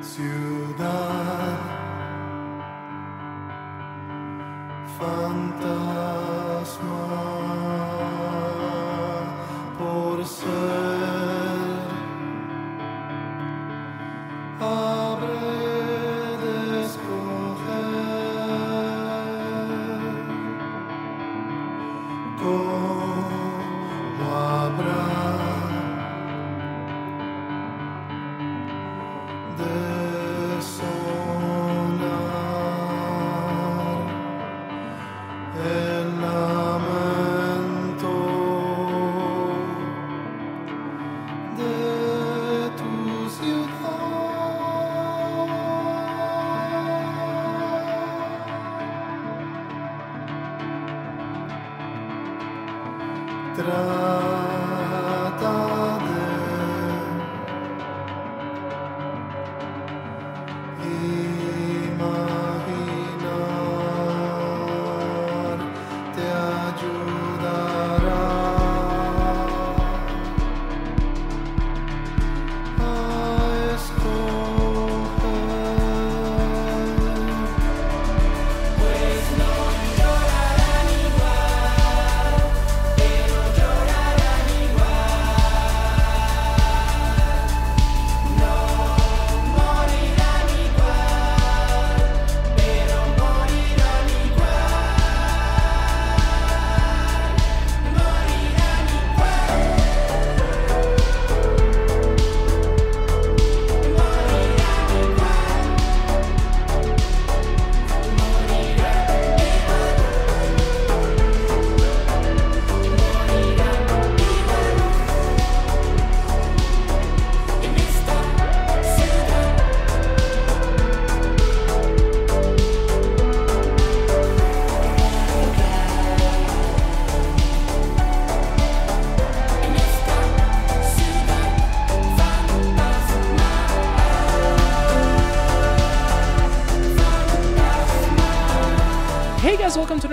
ciudad fantasma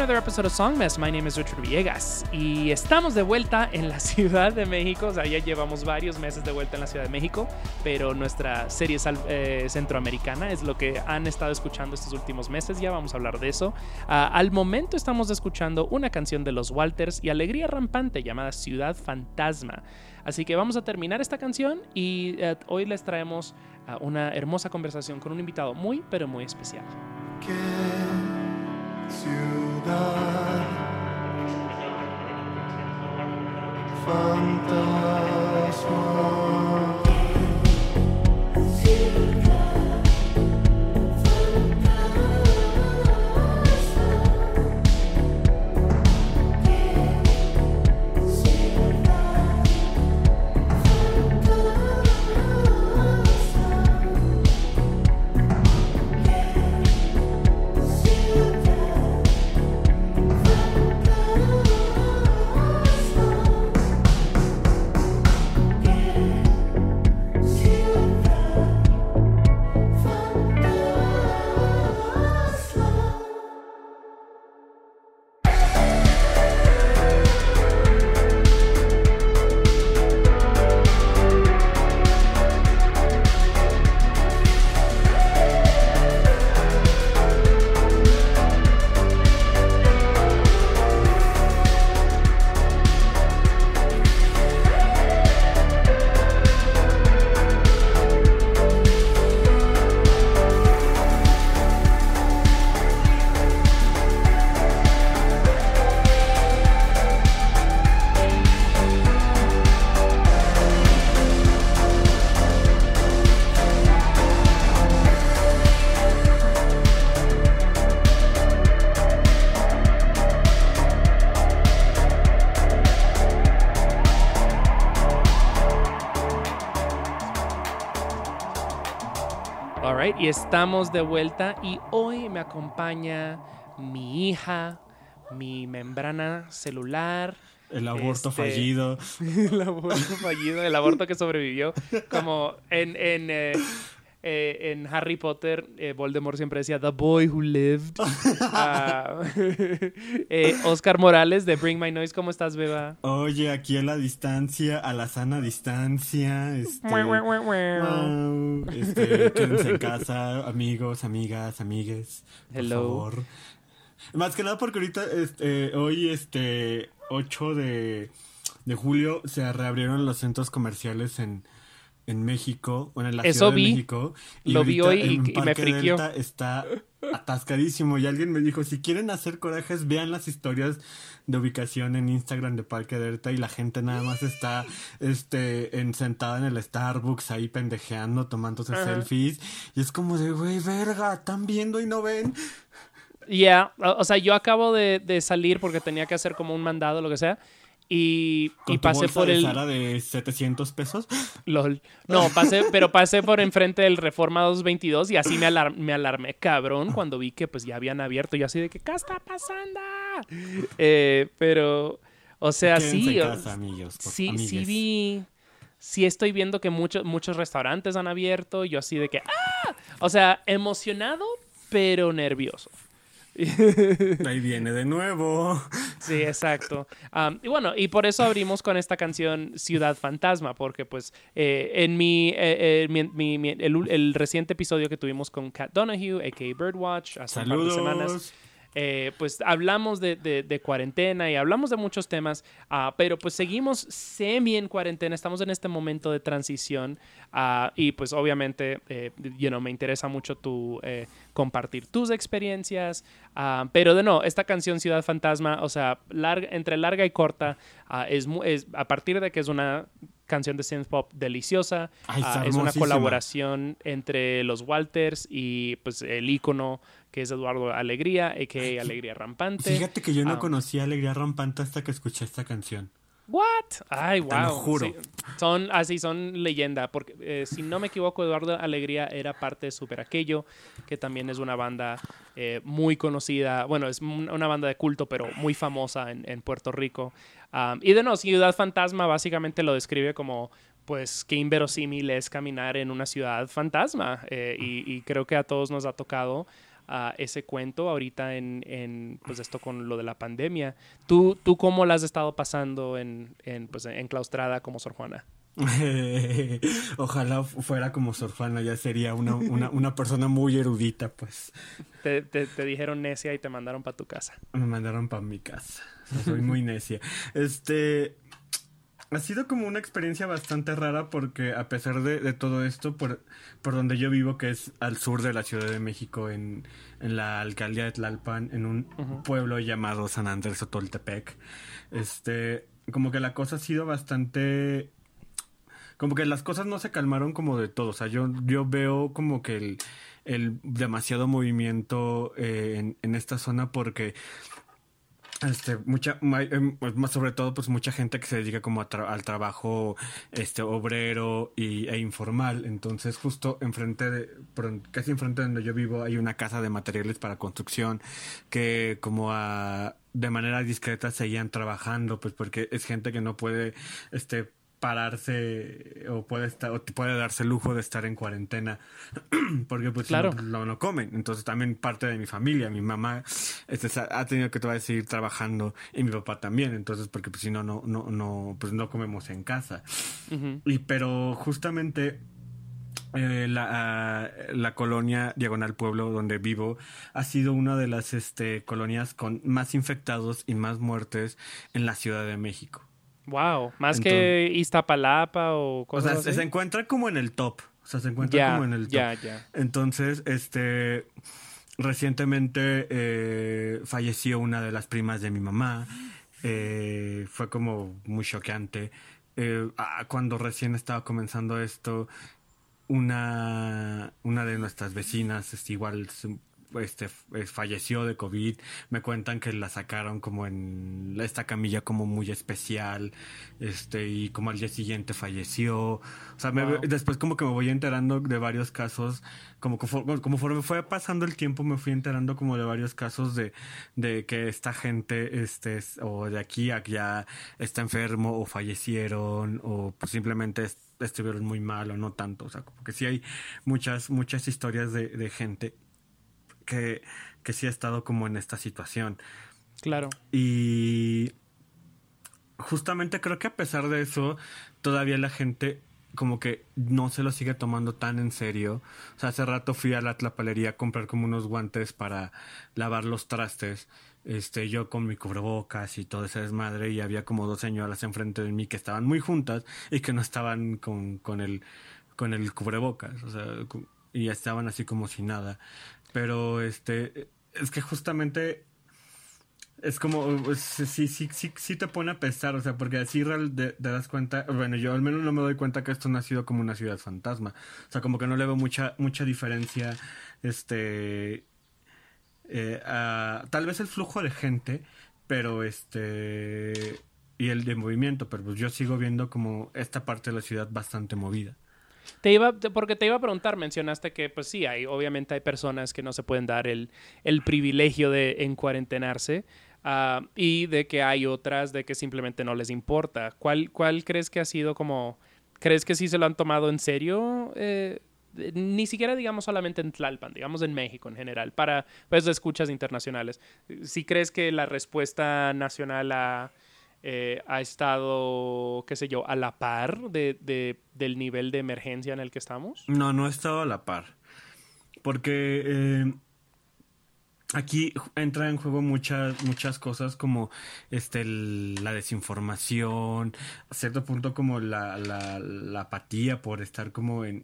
another episode of Songmess. My name is Richard Villegas y estamos de vuelta en la Ciudad de México. O sea, ya llevamos varios meses de vuelta en la Ciudad de México, pero nuestra serie sal- eh, centroamericana es lo que han estado escuchando estos últimos meses. Ya vamos a hablar de eso. Ah, al momento estamos escuchando una canción de los Walters y Alegría Rampante llamada Ciudad Fantasma. Así que vamos a terminar esta canción y eh, hoy les traemos ah, una hermosa conversación con un invitado muy, pero muy especial. qué ciudad fantasma Y estamos de vuelta y hoy me acompaña mi hija, mi membrana celular, El aborto Este, fallido. el aborto fallido, el aborto que sobrevivió, como en, en, eh, eh, en Harry Potter, eh, Voldemort siempre decía The Boy Who Lived. Ah, eh, Oscar Morales de Bring My Noise, ¿cómo estás, Beba? Oye, aquí a la distancia, a la sana distancia. Este, wow, este, quédense en casa, amigos, amigas, amigues. Por Hello. favor. Más que nada porque ahorita, este, hoy, este, 8 de, de julio, se reabrieron los centros comerciales en, en México, bueno, en la Eso Ciudad vi. de México. Lo vi hoy y- en y me Parque friquió. Delta Está atascadísimo y alguien me dijo, si quieren hacer corajes, vean las historias de ubicación en Instagram de Parque Delta y la gente nada más está este en, sentada en el Starbucks ahí pendejeando, tomándose Ajá. selfies y es como de, güey, verga, están viendo y no ven. Ya, o o sea, yo acabo de, de salir porque tenía que hacer como un mandado, lo que sea. Y, Con y tu pasé bolsa por de el. Zara de 700 pesos. LOL. No, pasé, pero pasé por enfrente del Reforma 222 y así me, alar- me alarmé cabrón cuando vi que pues ya habían abierto. Y así de que, ¿qué está pasando? Eh, pero, o sea, Quédense sí. casa, amigos, sí, sí vi. Sí estoy viendo que muchos, muchos restaurantes han abierto. Yo así de que, ¡ah! O sea, emocionado, pero nervioso. Ahí viene de nuevo. Sí, exacto. Y bueno, y por eso abrimos con esta canción Ciudad Fantasma, porque pues eh, en mi, eh, eh, mi- mi- mi- el, reciente episodio que tuvimos con Kat Donahue, a.k.a. Birdwatch, hace un par de semanas, Saludos. Eh, pues hablamos de, de- de cuarentena y hablamos de muchos temas, ah, pero pues seguimos semi en cuarentena, estamos en este momento de transición ah, y pues obviamente, eh, you know, me interesa mucho tu eh, compartir tus experiencias, ah, pero de no, esta canción Ciudad Fantasma, o sea, larga- entre larga y corta, es, es a partir de que es una canción de synth pop deliciosa, Ay, es una colaboración entre los Walters y pues el ícono que es Eduardo Alegría, a.k.a. Alegría Rampante. Fíjate que yo no Ah. conocía Alegría Rampante hasta que escuché esta canción. ¿What? Ay, wow. Te lo juro. Sí, son así, son leyenda. Porque eh, si no me equivoco, Eduardo Alegría era parte de Super Aquello, que también es una banda eh, muy conocida. Bueno, es un- una banda de culto, pero muy famosa en, en Puerto Rico. Um, y de no, Ciudad Fantasma básicamente lo describe como. Pues qué inverosímil es caminar en una ciudad fantasma. eh, y, y creo que a todos nos ha tocado a ese cuento ahorita en, en, pues esto con lo de la pandemia. ¿Tú, tú cómo la has estado pasando en, en, pues, enclaustrada como Sor Juana? Ojalá fu- fuera como Sor Juana, ya sería una, una, una persona muy erudita, pues. Te, te- te dijeron necia y te mandaron para tu casa. Me mandaron para mi casa. O sea, soy muy necia. Este. Ha sido como una experiencia bastante rara porque a pesar de, de todo esto, por, por donde yo vivo, que es al sur de la Ciudad de México, en, en la alcaldía de Tlalpan, en un pueblo llamado San Andrés Sotoltepec, este, como que la cosa ha sido bastante como que las cosas no se calmaron como de todo. O sea, yo, yo veo como que el, el demasiado movimiento eh, en, en esta zona porque este mucha em, pues, más sobre todo pues mucha gente que se dedica como a tra- al trabajo este obrero y, e informal. Entonces justo enfrente de casi enfrente de donde yo vivo hay una casa de materiales para construcción que como a de manera discreta seguían trabajando pues porque es gente que no puede este pararse o puede estar o puede darse el lujo de estar en cuarentena porque pues si Claro. no, no, no comen entonces también parte de mi familia mi mamá este, ha tenido que todavía seguir trabajando y mi papá también entonces porque pues si no no no no pues no comemos en casa y pero justamente eh, la, ah, la colonia Diagonal Pueblo donde vivo ha sido una de las este, colonias con más infectados y más muertes en la Ciudad de México. Wow, más que Iztapalapa o O cosas sea, así. se encuentra como en el top. O sea, se encuentra como en el top. ya, ya. Entonces, este, recientemente eh, falleció una de las primas de mi mamá. Eh, fue como muy choqueante. Eh, ah, cuando recién estaba comenzando esto, una, una de nuestras vecinas, igual, se- este, f- falleció de COVID. Me cuentan que la sacaron como en esta camilla como muy especial. Este, y como al día siguiente falleció. O sea, me- después como que me voy enterando de varios casos. Como conforme, conforme fue pasando el tiempo, me fui enterando como de varios casos de, de que esta gente, este, es- o de aquí a allá, está enfermo, o fallecieron, o pues simplemente est- estuvieron muy mal, o no tanto. O sea, como que sí hay muchas, muchas historias de, de gente que, que sí ha estado como en esta situación. Claro. Y justamente creo que a pesar de eso, todavía la gente como que no se lo sigue tomando tan en serio. O sea, hace rato fui a la tlapalería a comprar como unos guantes para lavar los trastes. Este, yo con mi cubrebocas y todo ese desmadre, y había como dos señoras enfrente de mí que estaban muy juntas y que no estaban con, con el, con el cubrebocas. O sea, y estaban así como si nada. Pero este, es que justamente es como, pues, sí, sí, sí, te pone a pensar, o sea, porque así te das cuenta, bueno, yo al menos no me doy cuenta que esto no ha sido como una ciudad fantasma, o sea, como que no le veo mucha, mucha diferencia, este, eh, a- tal vez el flujo de gente, pero este, y el de movimiento, pero pues yo sigo viendo como esta parte de la ciudad bastante movida. Te iba, porque te iba a preguntar, mencionaste que pues sí, hay, obviamente hay personas que no se pueden dar el, el privilegio de encuarentenarse ah, y de que hay otras de que simplemente no les importa. ¿Cuál, cuál crees que ha sido como, crees que sí se lo han tomado en serio? Eh, ni siquiera digamos solamente en Tlalpan, digamos en México en general, para pues escuchas internacionales. Si crees que la respuesta nacional a, eh, ha estado, qué sé yo, a la par de, de- del nivel de emergencia en el que estamos? No, no he estado a la par. Porque eh, aquí entra en juego muchas, muchas cosas como este la desinformación, a cierto punto como la, la, apatía por estar como en,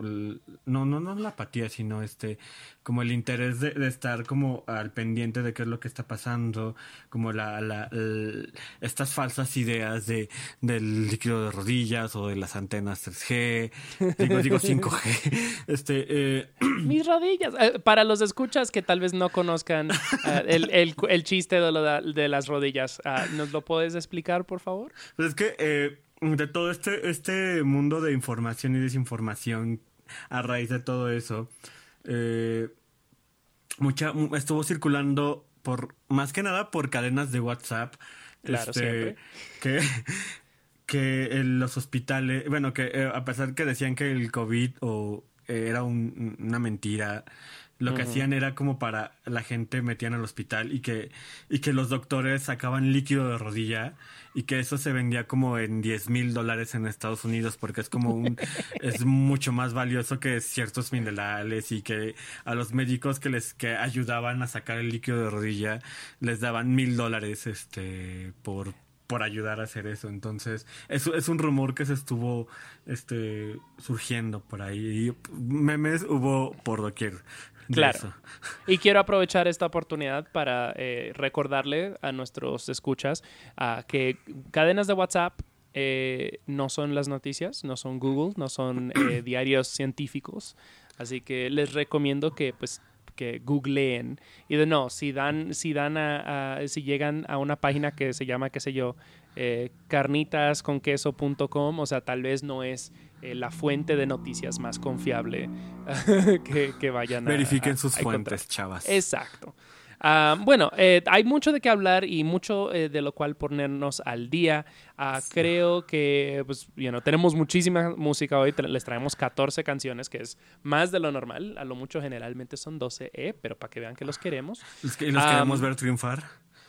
no, no, no la apatía, sino este, como el interés de, de estar como al pendiente de qué es lo que está pasando, como la, la, el- estas falsas ideas de, del líquido de rodillas o de las antenas 3G, digo, digo 5G, este, eh, Mis rodillas. Eh, para los escuchas que tal vez no conozcan eh, el, el- el chiste de, lo da- de las rodillas, ah, ¿nos lo puedes explicar, por favor? Pues es que eh, de todo este, este mundo de información y desinformación a raíz de todo eso, eh, mucha, mu- estuvo circulando por, más que nada por cadenas de WhatsApp. Claro, siempre. Que, que en los hospitales, bueno, que eh, a pesar que decían que el COVID o eh, era un- una mentira, lo que hacían era como para la gente metían al hospital y que, y que los doctores sacaban líquido de rodilla y que eso se vendía como en 10 mil dólares en Estados Unidos porque es como un, es mucho más valioso que ciertos minerales y que a los médicos que les, que ayudaban a sacar el líquido de rodilla les daban mil dólares, este, por, por ayudar a hacer eso. Entonces, eso es un rumor que se estuvo este surgiendo por ahí. Y memes hubo por doquier. Claro. eso. Y quiero aprovechar esta oportunidad para eh, recordarle a nuestros escuchas ah, que cadenas de WhatsApp eh, no son las noticias, no son Google, no son eh, diarios científicos. Así que les recomiendo que pues que googleen y de no, si dan, si dan a, a- si llegan a una página que se llama, qué sé yo, eh, carnitasconqueso.com, o sea, tal vez no es eh, la fuente de noticias más confiable que, que vayan a Verifiquen sus a fuentes, chavas. Exacto. Ah, bueno, eh, hay mucho de qué hablar y mucho eh, de lo cual ponernos al día. Ah, Creo que pues, you know, tenemos muchísima música hoy. Tra- Les traemos 14 canciones, que es más de lo normal. A lo mucho generalmente son 12, eh, pero para que vean que los queremos. Los, que, los queremos ver triunfar.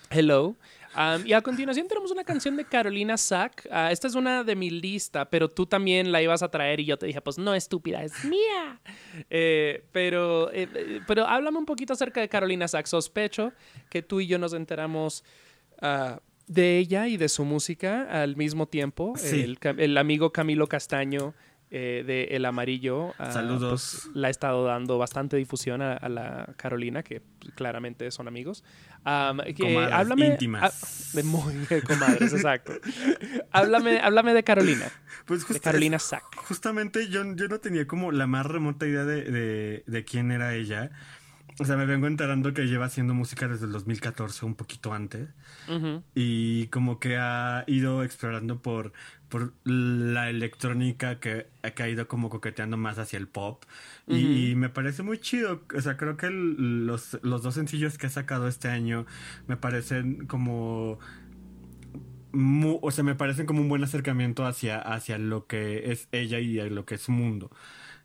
Hello. Um, y a continuación tenemos una canción de Carolina Sack. Ah, esta es una de mi lista, pero tú también la ibas a traer y yo te dije, pues no, estúpida, es mía. Eh, pero, eh, eh, pero háblame un poquito acerca de Carolina Sack. Sospecho que tú y yo nos enteramos ah, de ella y de su música al mismo tiempo. Sí. El, ca- el amigo Camilo Castaño eh, de El Amarillo. ah, Saludos. pues, la ha estado dando bastante difusión a, a la Carolina, que claramente son amigos. Am, que- Comadres háblame, íntimas. de muy comadres, exacto. háblame, háblame de Carolina, Pues de justo- Carolina Sack. Justamente yo, yo no tenía como la más remota idea de, de, de quién era ella. o sea, me vengo enterando que lleva haciendo música desde el 2014, un poquito antes. Ujú. Y como que ha ido explorando por, por la electrónica que, que ha ido como coqueteando más hacia el pop. Y, y me parece muy chido. O sea, creo que el- los, los dos sencillos que ha sacado este año me parecen como... o sea, me parecen como un buen acercamiento hacia, hacia lo que es ella y lo que es su mundo.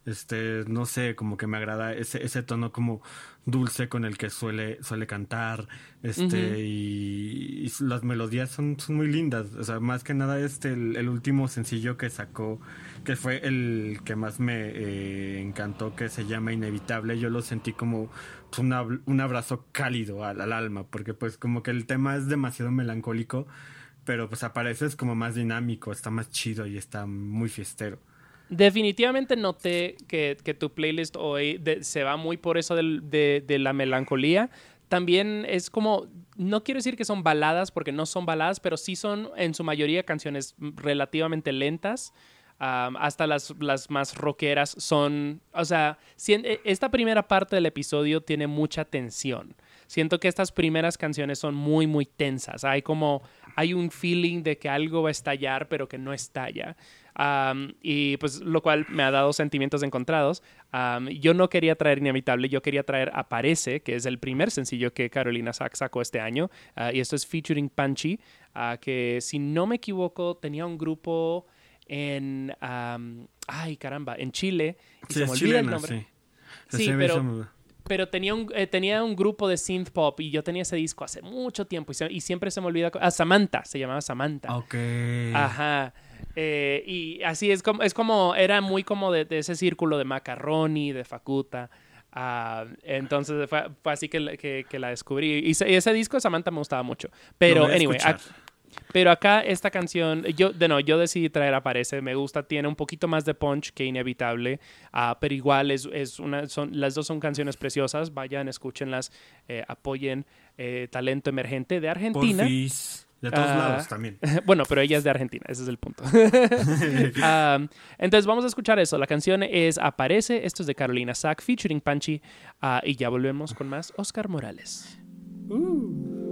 Este, no sé, como que me agrada ese, ese tono como dulce con el que suele, suele cantar. Este, y, y las melodías son, son muy lindas. O sea, más que nada, este, el, el último sencillo que sacó, que fue el que más me eh, encantó, que se llama Inevitable, yo lo sentí como pues, un, ab- un abrazo cálido al, al alma, porque pues como que el tema es demasiado melancólico, pero pues aparece es como más dinámico, está más chido y está muy fiestero. Definitivamente noté que, tu playlist hoy se va muy por eso de, la melancolía. También es como, no quiero decir que son baladas, porque no son baladas, pero sí son en su mayoría canciones relativamente lentas. Hasta las, más rockeras son, o sea, e- esta primera parte del episodio tiene mucha tensión. Siento que estas primeras canciones son muy, muy tensas. Hay como, hay un feeling de que algo va a estallar, pero que no estalla. Am, y pues lo cual me ha dado sentimientos encontrados. Am, yo no quería traer Inevitable, yo quería traer Aparece, que es el primer sencillo que Carolina Sack sacó este año. Ah, y esto es featuring Punchy, ah, que si no me equivoco tenía un grupo en... am, ay, caramba, en Chile. Y se Sí, me es olvida el nombre. sí. Sí, me pero- Pero tenía un, eh, tenía un grupo de synth pop y yo tenía ese disco hace mucho tiempo y, se- y siempre se me olvida. Ah, Samantha, se llamaba Samantha. Ok. Ajá. Eh, y así es como, es como, era muy como de, de ese círculo de Macaroni, de Facuta. Ah, entonces fue, fue así que, la- que, que la descubrí. Y ese, y ese disco de Samantha me gustaba mucho. Pero, a anyway, pero acá esta canción, yo, de no, yo decidí traer Aparece, me gusta, tiene un poquito más de punch que Inevitable, ah, pero igual es, es una, son, las dos son canciones preciosas, vayan, escúchenlas, eh, apoyen eh, talento emergente de Argentina. Porfis. De todos Ah. lados también. bueno, pero ella es de Argentina, ese es el punto. Um, entonces vamos a escuchar eso. La canción es Aparece, esto es de Carolina Sack featuring Panchi ah, y ya volvemos con más Oscar Morales. Vuelve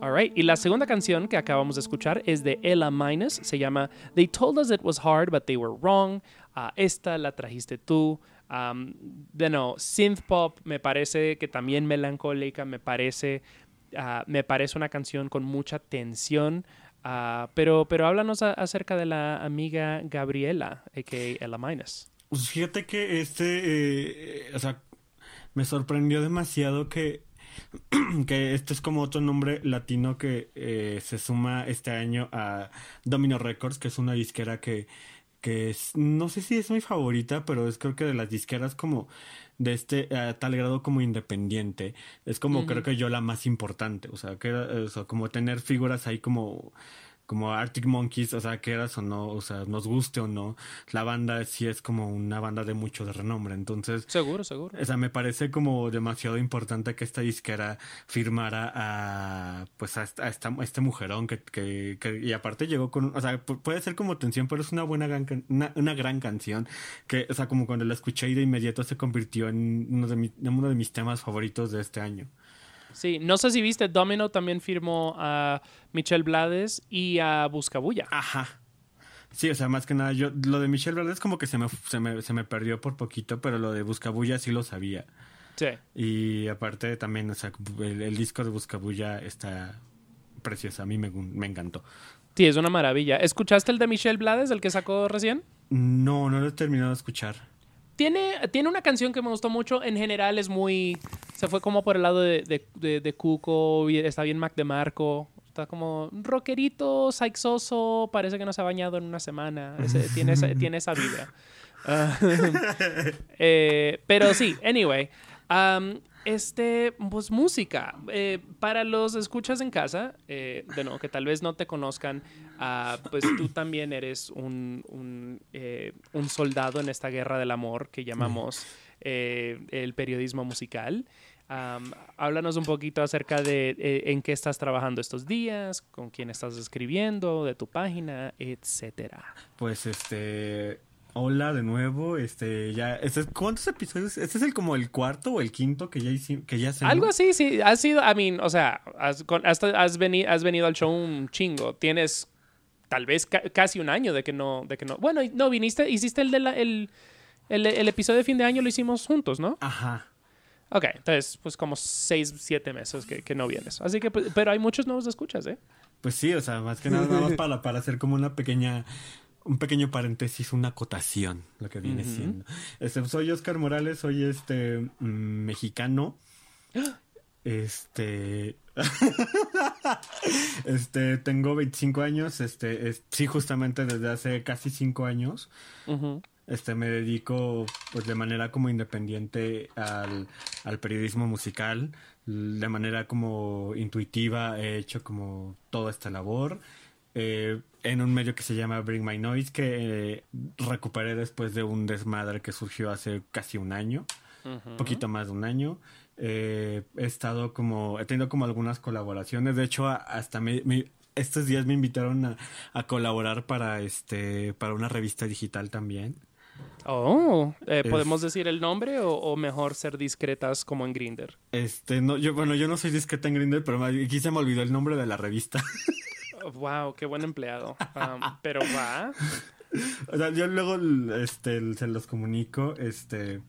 Alright, y la segunda canción que acabamos de escuchar es de Ella Minus, se llama They Told Us It Was Hard, But They Were Wrong. Ah, esta la trajiste tú. Um, de no, synth pop me parece que también melancólica, me parece, ah, me parece una canción con mucha tensión. ah, pero, pero háblanos acerca de la amiga Gabriela, a.k.a. Ella Minus. Pues fíjate que este, eh, o sea, me sorprendió demasiado que, que este es como otro nombre latino que eh, se suma este año a Domino Records, que es una disquera que, que es, no sé si es mi favorita, pero es creo que de las disqueras como de este a tal grado como independiente. Es como creo que yo la más importante, o sea, que o sea, como tener figuras ahí como como Arctic Monkeys, o sea, quieras o no, o sea, nos guste o no, la banda sí es como una banda de mucho de renombre, entonces, Seguro, seguro. o sea, me parece como demasiado importante que esta disquera firmara a, pues, a, esta, a esta- a este mujerón que, que, que- y aparte llegó con, o sea, pu- puede ser como tensión, pero es una buena, gran una gran canción, que, o sea, como cuando la escuché y de inmediato se convirtió en uno de, mi- en uno de mis temas favoritos de este año. Sí, no sé si viste, Domino también firmó a Michelle Blades y a Buscabulla. Ajá. Sí, o sea, más que nada, yo lo de Michelle Verde es como que se me, se me, se me perdió por poquito, pero lo de Buscabulla sí lo sabía. Sí. Y aparte también, o sea, el, el disco de Buscabulla está precioso, a mí me, me encantó. Sí, es una maravilla. ¿Escuchaste el de Michelle Blades, el que sacó recién? No, no lo he terminado de escuchar. Tiene, tiene una canción que me gustó mucho. En general es muy... Se fue como por el lado de, de, de- de Cuco. Está bien Mac DeMarco. Está como rockerito, saixoso. Parece que no se ha bañado en una semana. Ese- tiene, esa, tiene esa vibra. Ah, eh, pero sí, anyway. este, pues música. Eh, para los escuchas en casa, eh, de nuevo, que tal vez no te conozcan, ah, pues tú también eres un, un, eh, un soldado en esta guerra del amor que llamamos eh, el periodismo musical. Háblanos un poquito acerca de eh, en qué estás trabajando estos días, con quién estás escribiendo, de tu página, etcétera. Pues este. Hola de nuevo, este ya, este, es- ¿cuántos episodios? Este es el como el cuarto o el quinto que ya hicimos, que ya hacemos. Algo así, sí. Has sido, I mean, o sea, has, con- has, has, veni- has venido al show un chingo. Tienes tal vez ca- casi un año de que no, de que no. Bueno, no, viniste, hiciste el de la, el, el, el episodio de fin de año, lo hicimos juntos, ¿no? Ajá. Ok, entonces, pues como seis, siete meses que, que no vienes. Así que, pues, pero hay muchos nuevos escuchas, ¿eh? Pues sí, o sea, más que nada, nada más para, para hacer como una pequeña, un pequeño paréntesis, una acotación, lo que viene siendo. Este, soy Oscar Morales, soy este mm, mexicano. Este. este, tengo 25 años. Este, es- sí, justamente desde hace casi 5 años. Este, me dedico pues de manera como independiente al, al periodismo musical. De manera como intuitiva he hecho como toda esta labor. eh, en un medio que se llama Bring My Noise, que eh, recuperé después de un desmadre que surgió hace casi un año, poquito más de un año. Eh, he estado como, he tenido como algunas colaboraciones. De hecho, hasta me, me- estos días me invitaron a, a colaborar para este, para una revista digital también. Oh, eh, Es- ¿podemos decir el nombre o, o mejor ser discretas como en Grinder? Este, no, yo, bueno, yo no soy disqueta en Grindr, pero aquí se me olvidó el nombre de la revista. wow, qué buen empleado. Um, pero va. o sea, yo luego, este, se los comunico, este,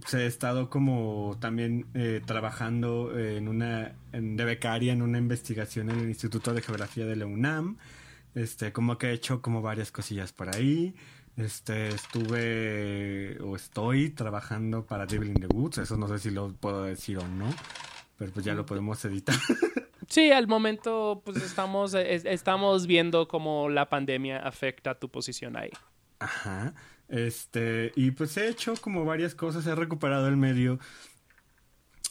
pues, he estado como también eh, trabajando en una, en, de becaria en una investigación en el Instituto de Geografía de la UNAM, este, como que he hecho como varias cosillas por ahí. Este, estuve o estoy trabajando para Devil in the Woods, eso no sé si lo puedo decir o no, pero pues ya lo podemos editar. Sí, al momento pues estamos, es- estamos viendo cómo la pandemia afecta tu posición ahí. Ajá. Este, y pues he hecho como varias cosas, he recuperado el medio.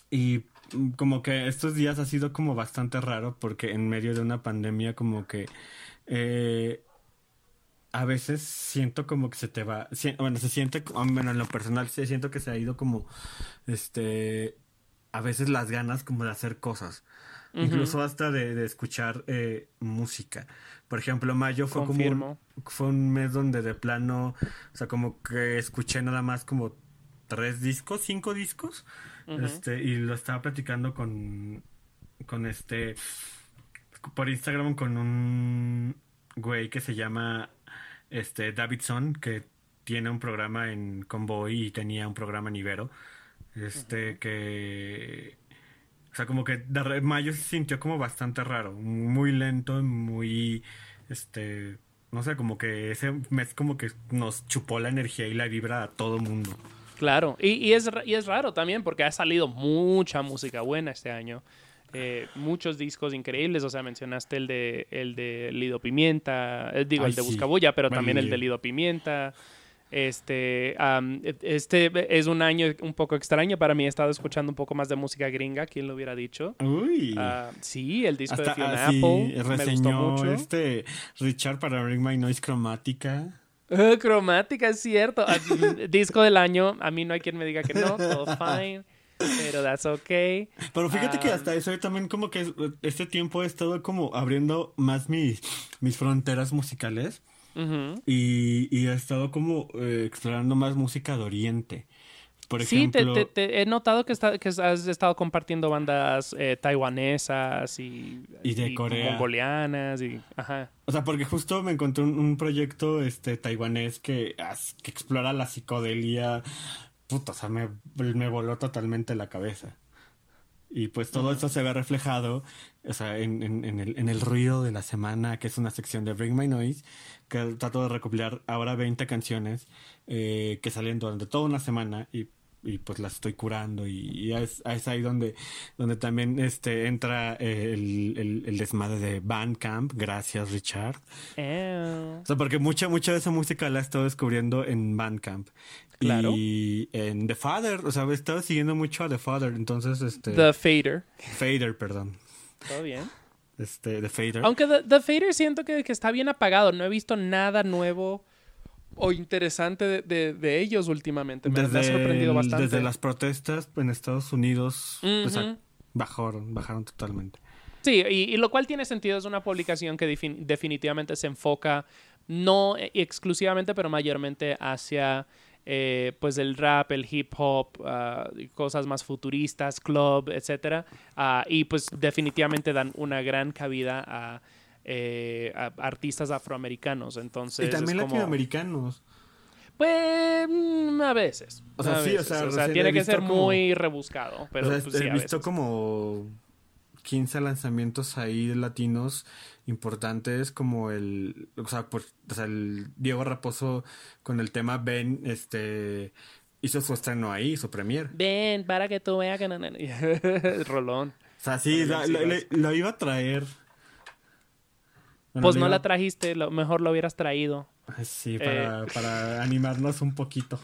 Y mm, como que estos días ha sido como bastante raro porque en medio de una pandemia como que eh, a veces siento como que se te va, si- bueno, se siente, bueno, en lo personal se siento que se ha ido como, este, a veces las ganas como de hacer cosas. Incluso hasta de, de escuchar eh, música. Por ejemplo, mayo fue Confirmo. como un, fue un mes donde de plano, o sea, como que escuché nada más como tres discos, cinco discos. Este, y lo estaba platicando con con este, por Instagram con un güey que se llama este Davidson, que tiene un programa en Convoy y tenía un programa en Ibero. Este que. O sea, como que de mayo se sintió como bastante raro. Muy lento, muy. Este. No sé, como que ese mes como que nos chupó la energía y la vibra a todo mundo. Claro, y, y es, y es raro también porque ha salido mucha música buena este año. Eh, muchos discos increíbles, o sea, mencionaste el de, el de Lido Pimienta, eh, digo, Ay, el de sí. Buscabulla, pero también el de. Lido Pimienta. Este, e- este es un año un poco extraño para mí. He estado escuchando un poco más de música gringa, ¿quién lo hubiera dicho? Uy. Ah, sí, el disco Hasta de Fiona así Apple me gustó reseñó mucho. este Richard para Ring My Noise Cromática. Ah, cromática, es cierto. Ah, disco del año, a mí no hay quien me diga que no, todo fine, pero that's okay. Pero fíjate que Ah. hasta eso yo también como que este tiempo he estado como abriendo más mis, mis fronteras musicales Y, y he estado como eh, explorando más música de Oriente. Por Sí, te- ejemplo, te, te- he notado que, está- que has estado compartiendo bandas eh, taiwanesas y, Y de Corea. mongolianas y ajá. o sea, porque justo me encontré un, un proyecto este taiwanés que, que explora la psicodelia. Puta, o sea, me, me voló totalmente la cabeza. Y pues todo eso se ve reflejado o sea, en, en- en el, en el ruido de la semana, que es una sección de Bring My Noise, que trato de recopilar ahora 20 canciones eh, que salen durante toda una semana y, y, pues las estoy curando y, y es, es ahí donde, donde también este, entra eh, el, el, el desmadre de Bandcamp. Gracias, Richard. O sea, porque mucha, mucha de esa música la he estado descubriendo en Bandcamp. Claro. Y en The Father, o sea, he estado siguiendo mucho a The Father, entonces, este... The Fader. Fader, perdón. Todo bien. Este, The Fader. Aunque The, The Fader siento que, que está bien apagado. No he visto nada nuevo o interesante de, de- de ellos últimamente. Me, me ha sorprendido bastante. Desde las protestas en Estados Unidos, bajaron, bajaron totalmente. Sí, y, y lo cual tiene sentido. Es una publicación que defin- definitivamente se enfoca no eh, exclusivamente, pero mayormente hacia eh, pues el rap, el hip hop, ah, cosas más futuristas, club, etcétera. Ah, y pues definitivamente dan una gran cabida a, eh, a artistas afroamericanos. Entonces y también como- latinoamericanos. Pues mm, a veces. O sea, a sí, o sea, recién tiene he que ser como- muy rebuscado. Pero o sea, pues, sí, visto veces. como 15 lanzamientos ahí latinos importantes como el, o sea, pues, o sea, el Diego Raposo con el tema Ben, este, hizo su estreno ahí, su premier. Ven, para que tú veas que no, no, no. Rolón. O sea, sí, la- lo, vas. le- lo iba a traer. Bueno, Pues no iba- la trajiste, lo mejor lo hubieras traído. Sí, para, para animarnos un poquito.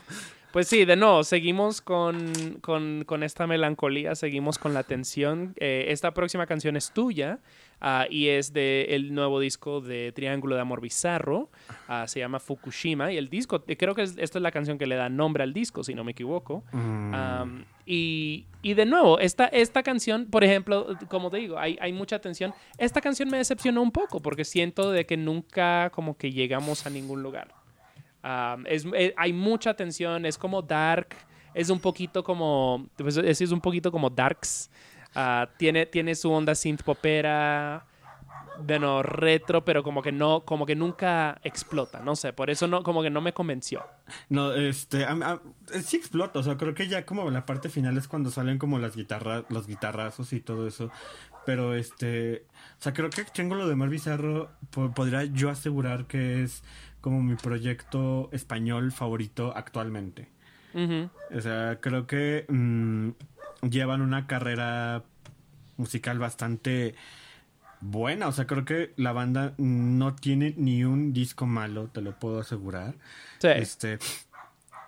Pues sí, de nuevo, seguimos con, con, con esta melancolía, seguimos con la tensión. Eh, esta próxima canción es tuya ah, y es del nuevo disco de Triángulo de Amor Bizarro. ah, se llama Fukushima y el disco, eh, creo que es- esta es la canción que le da nombre al disco, si no me equivoco. Mm, Am, y, y de nuevo, esta, esta canción, por ejemplo, como te digo, hay, hay mucha tensión. Esta canción me decepcionó un poco porque siento de que nunca como que llegamos a ningún lugar. Am, es, eh, hay mucha tensión, es como dark, es un poquito como, pues es, es un poquito como darks. Ah, tiene, tiene su onda synth popera, bueno, retro, pero como que no, como que nunca explota, no sé, por eso no, como que no me convenció. No, este, a- a- sí explota, o sea, creo que ya como la parte final es cuando salen como las guitarras, los guitarrazos y todo eso, pero este, o sea, creo que tengo lo de Mar Bizarro, po- podría yo asegurar que es como mi proyecto español favorito actualmente. O sea, creo que mm, llevan una carrera musical bastante buena. O sea, creo que la banda no tiene ni un disco malo, te lo puedo asegurar. Sí. Este.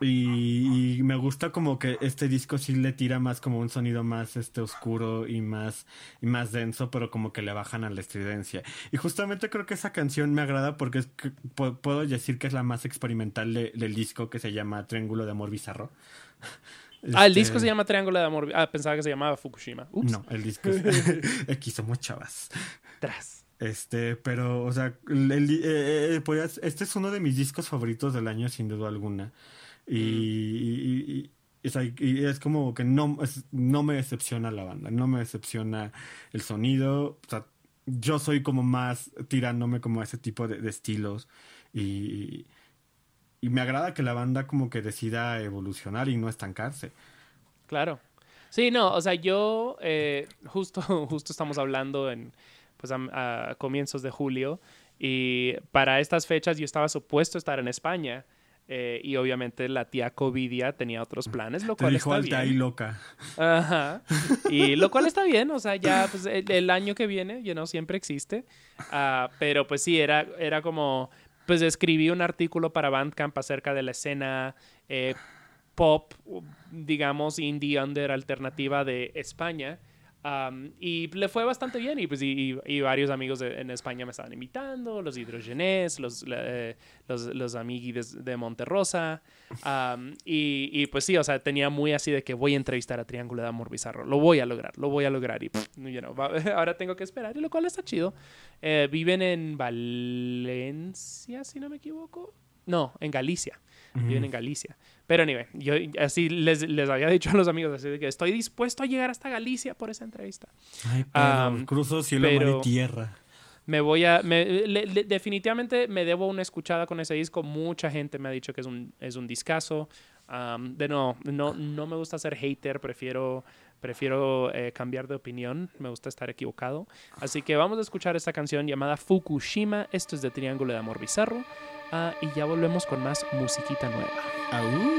Y, y me gusta como que este disco sí le tira más como un sonido más este oscuro y más y más denso, pero como que le bajan a la estridencia. Y justamente creo que esa canción me agrada porque es que pu- puedo decir que es la más experimental de- del disco que se llama Triángulo de Amor Bizarro. Ah, el Este, disco se llama Triángulo de Amor. Ah, pensaba que se llamaba Fukushima. Ups. No, el disco es Aquí somos chavas. Tras. Este, pero, o sea, el- el di- eh, eh, podrías- este es uno de mis discos favoritos del año, sin duda alguna. Y, y- y- Es, ahí- y es como que no, es- no me decepciona la banda, no me decepciona el sonido. O sea, yo soy como más tirándome como a ese tipo de, de estilos. Y, y me agrada que la banda como que decida evolucionar y no estancarse. Claro. Sí, no, o sea, yo eh, justo, justo estamos hablando en pues a, a comienzos de julio y para estas fechas yo estaba supuesto a estar en España eh, y obviamente la tía Covidia tenía otros planes, lo Te cual dijo está bien. loca. Ajá. Y lo cual está bien, o sea, ya pues, el, el año que viene, you know, siempre existe. Ah, pero pues sí, era, era como, pues escribí un artículo para Bandcamp acerca de la escena eh, pop, digamos, indie under alternativa de España. Am, y le fue bastante bien y pues y, y- varios amigos de- en España me estaban invitando, los hidrogenés, los, eh, los, los amiguis de, Monterrosa. am, y, y, pues sí, o sea, tenía muy así de que voy a entrevistar a Triángulo de Amor Bizarro. Lo voy a lograr, lo voy a lograr. Y pff, you know, va- ahora tengo que esperar, y lo cual está chido. Eh, viven en Valencia, si no me equivoco. No, en Galicia. Viven en Galicia. Pero anyway, yo así les, les había dicho a los amigos así de que estoy dispuesto a llegar hasta Galicia por esa entrevista. Ay, pero cruzo cielo, pero- mar y tierra. Me voy a. me- le- le- definitivamente me debo una escuchada con ese disco. Mucha gente me ha dicho que es un, es un discazo. Am, de no, no, no me gusta ser hater, prefiero, prefiero eh, cambiar de opinión. Me gusta estar equivocado. Así que vamos a escuchar esta canción llamada Fukushima. Esto es de Triángulo de Amor Bizarro. Ah, y ya volvemos con más musiquita nueva. Aú.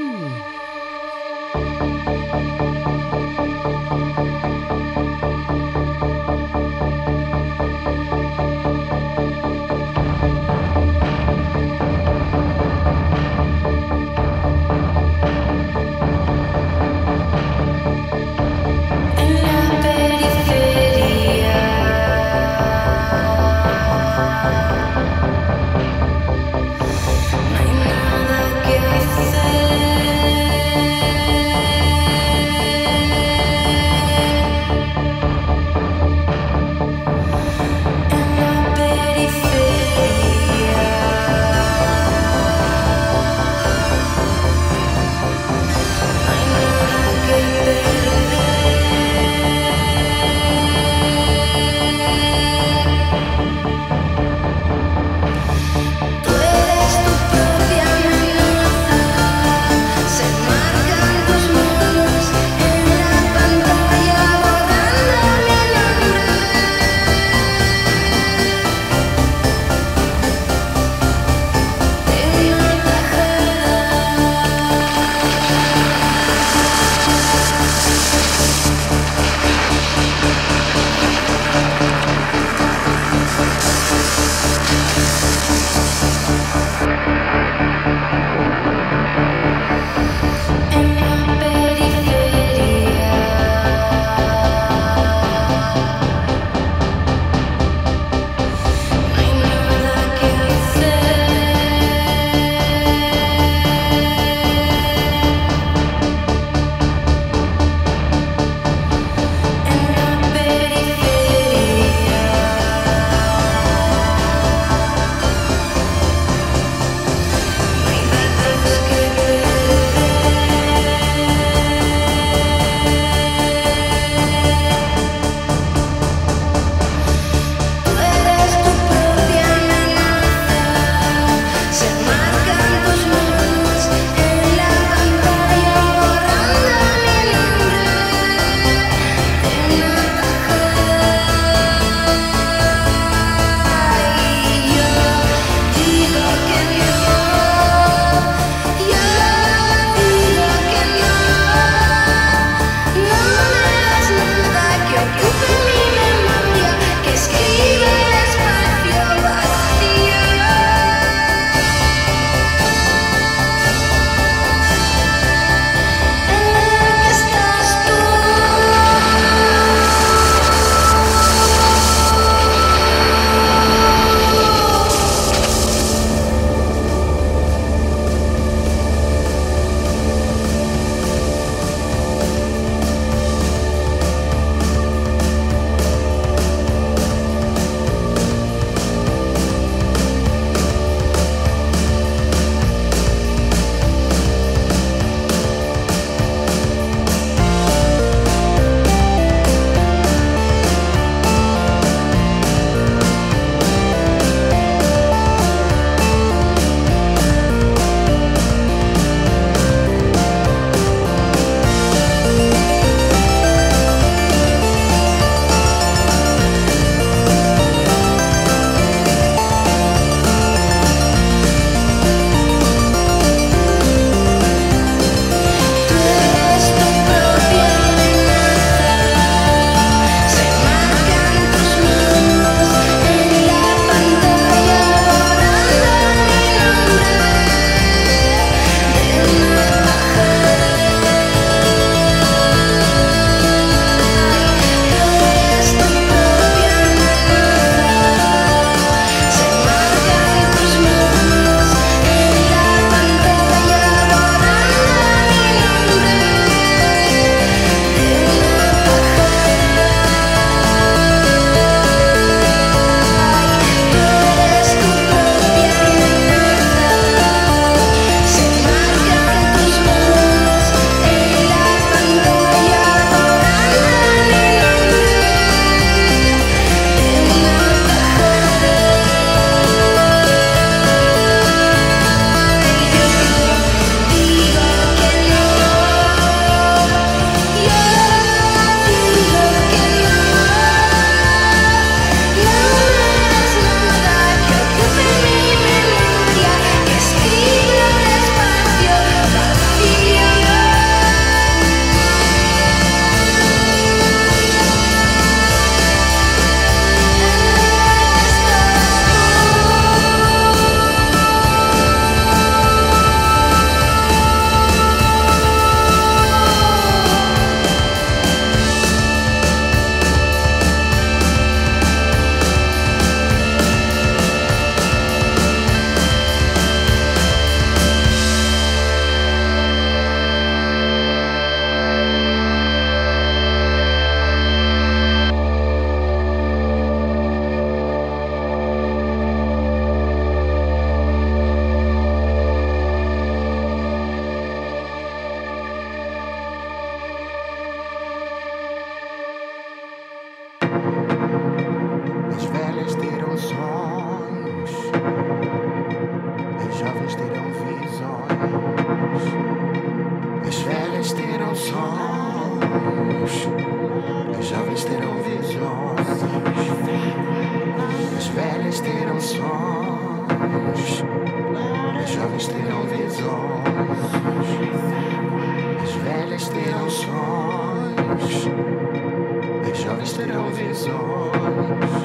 As jovens terão visões.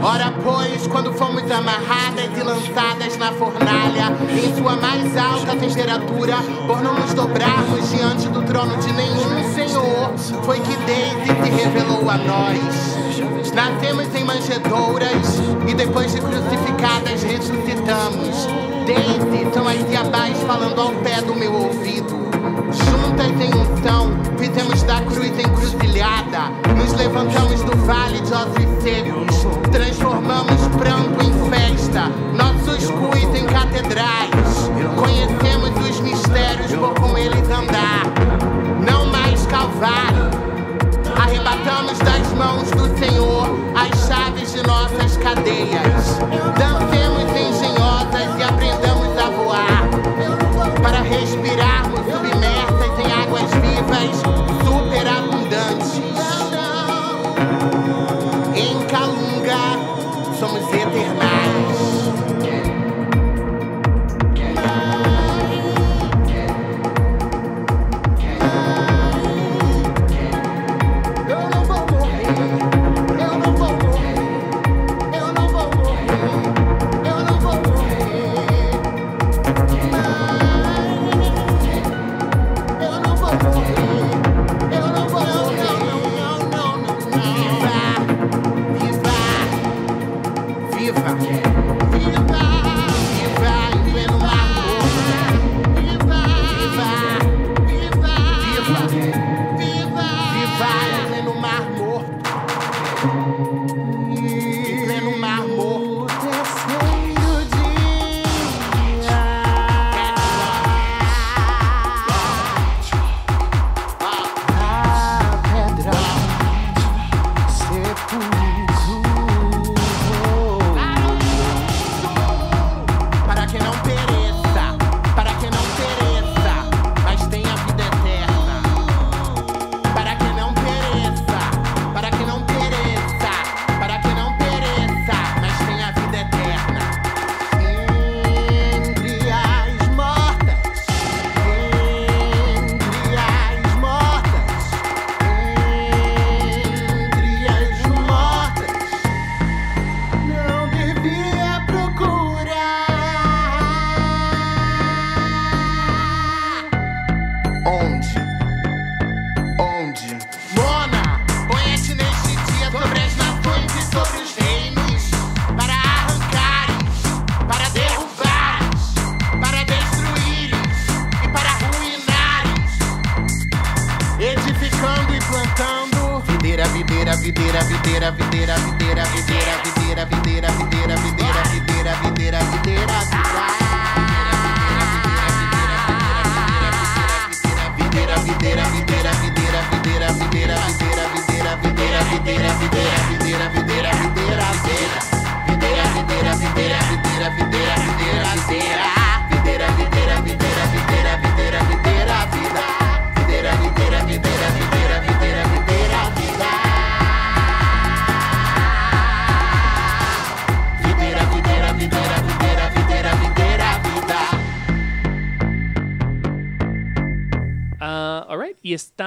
Ora, pois, quando fomos amarradas e lançadas na fornalha, em sua mais alta temperatura, por não nos dobrarmos diante do trono de nenhum Senhor, foi que Daisy se revelou a nós. Nascemos em manjedouras e depois de crucificadas ressuscitamos. Daisy são as diabás falando ao pé do meu ouvido. Juntas em unção, fizemos da cruz encruzilhada. Nos levantamos do vale de ossos secos. Transformamos pranto em festa. Nossos cus em catedrais. Conhecemos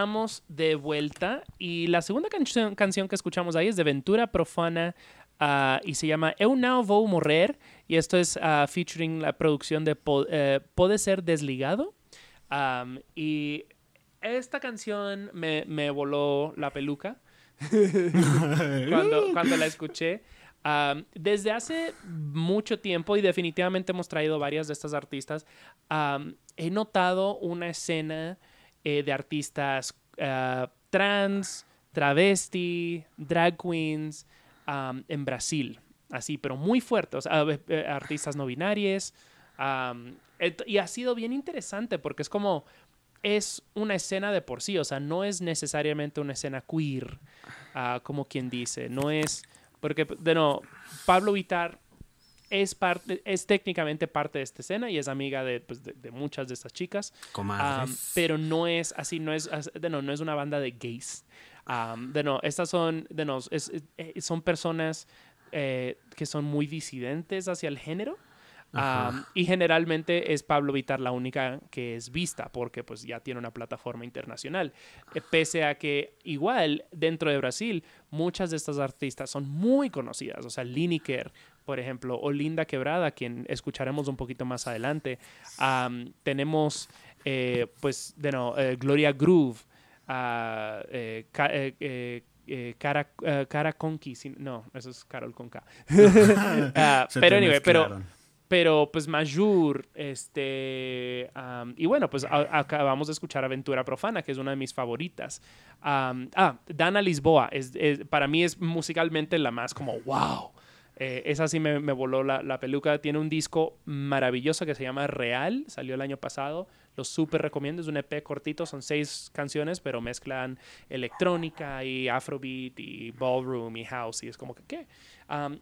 estamos de vuelta. Y la segunda canción, canción que escuchamos ahí es de Ventura Profana ah, y se llama Eu Now Vou Morrer. Y esto es ah, featuring la producción de Po- eh, Pode Ser Desligado. Am, y esta canción me, me voló la peluca cuando, cuando la escuché. Desde hace mucho tiempo, y definitivamente hemos traído varias de estas artistas, am, he notado una escena eh, de artistas ah, trans, travesti, drag queens am, en Brasil. Así, pero muy fuerte. O sea, eh, eh, artistas no binarias. et- y ha sido bien interesante porque es como es una escena de por sí, o sea, no es necesariamente una escena queer, ah, como quien dice, no es, porque, de no, Pablo Vitar es, parte, es técnicamente parte de esta escena y es amiga de, pues, de, de muchas de estas chicas. Um, pero no es así, no es, de no, no es una banda de gays. Um, de no, estas son, de no, es- es- eh, son personas eh, que son muy disidentes hacia el género. Um, y generalmente es Pablo Vitar la única que es vista porque pues ya tiene una plataforma internacional. Eh, pese a que igual dentro de Brasil muchas de estas artistas son muy conocidas. O sea, Lineker, por ejemplo, o Linda Quebrada, quien escucharemos un poquito más adelante. Um, tenemos eh, pues de no, eh, Gloria Groove, ah, eh, Ca- Cara, Cara Conqui, sí, no, eso es Carol Conca. Ah, pero anyway, pero pero pues Majur, este, am, y bueno, pues a- acabamos de escuchar Aventura Profana, que es una de mis favoritas. Ah, Dana Lisboa, es, es- para mí es musicalmente la más como wow. Eh, esa sí me, voló la, la peluca. Tiene un disco maravilloso que se llama Real, salió el año pasado. Lo súper recomiendo, es un EP cortito, son seis canciones, pero mezclan electrónica y afrobeat y ballroom y house y es como que, ¿qué?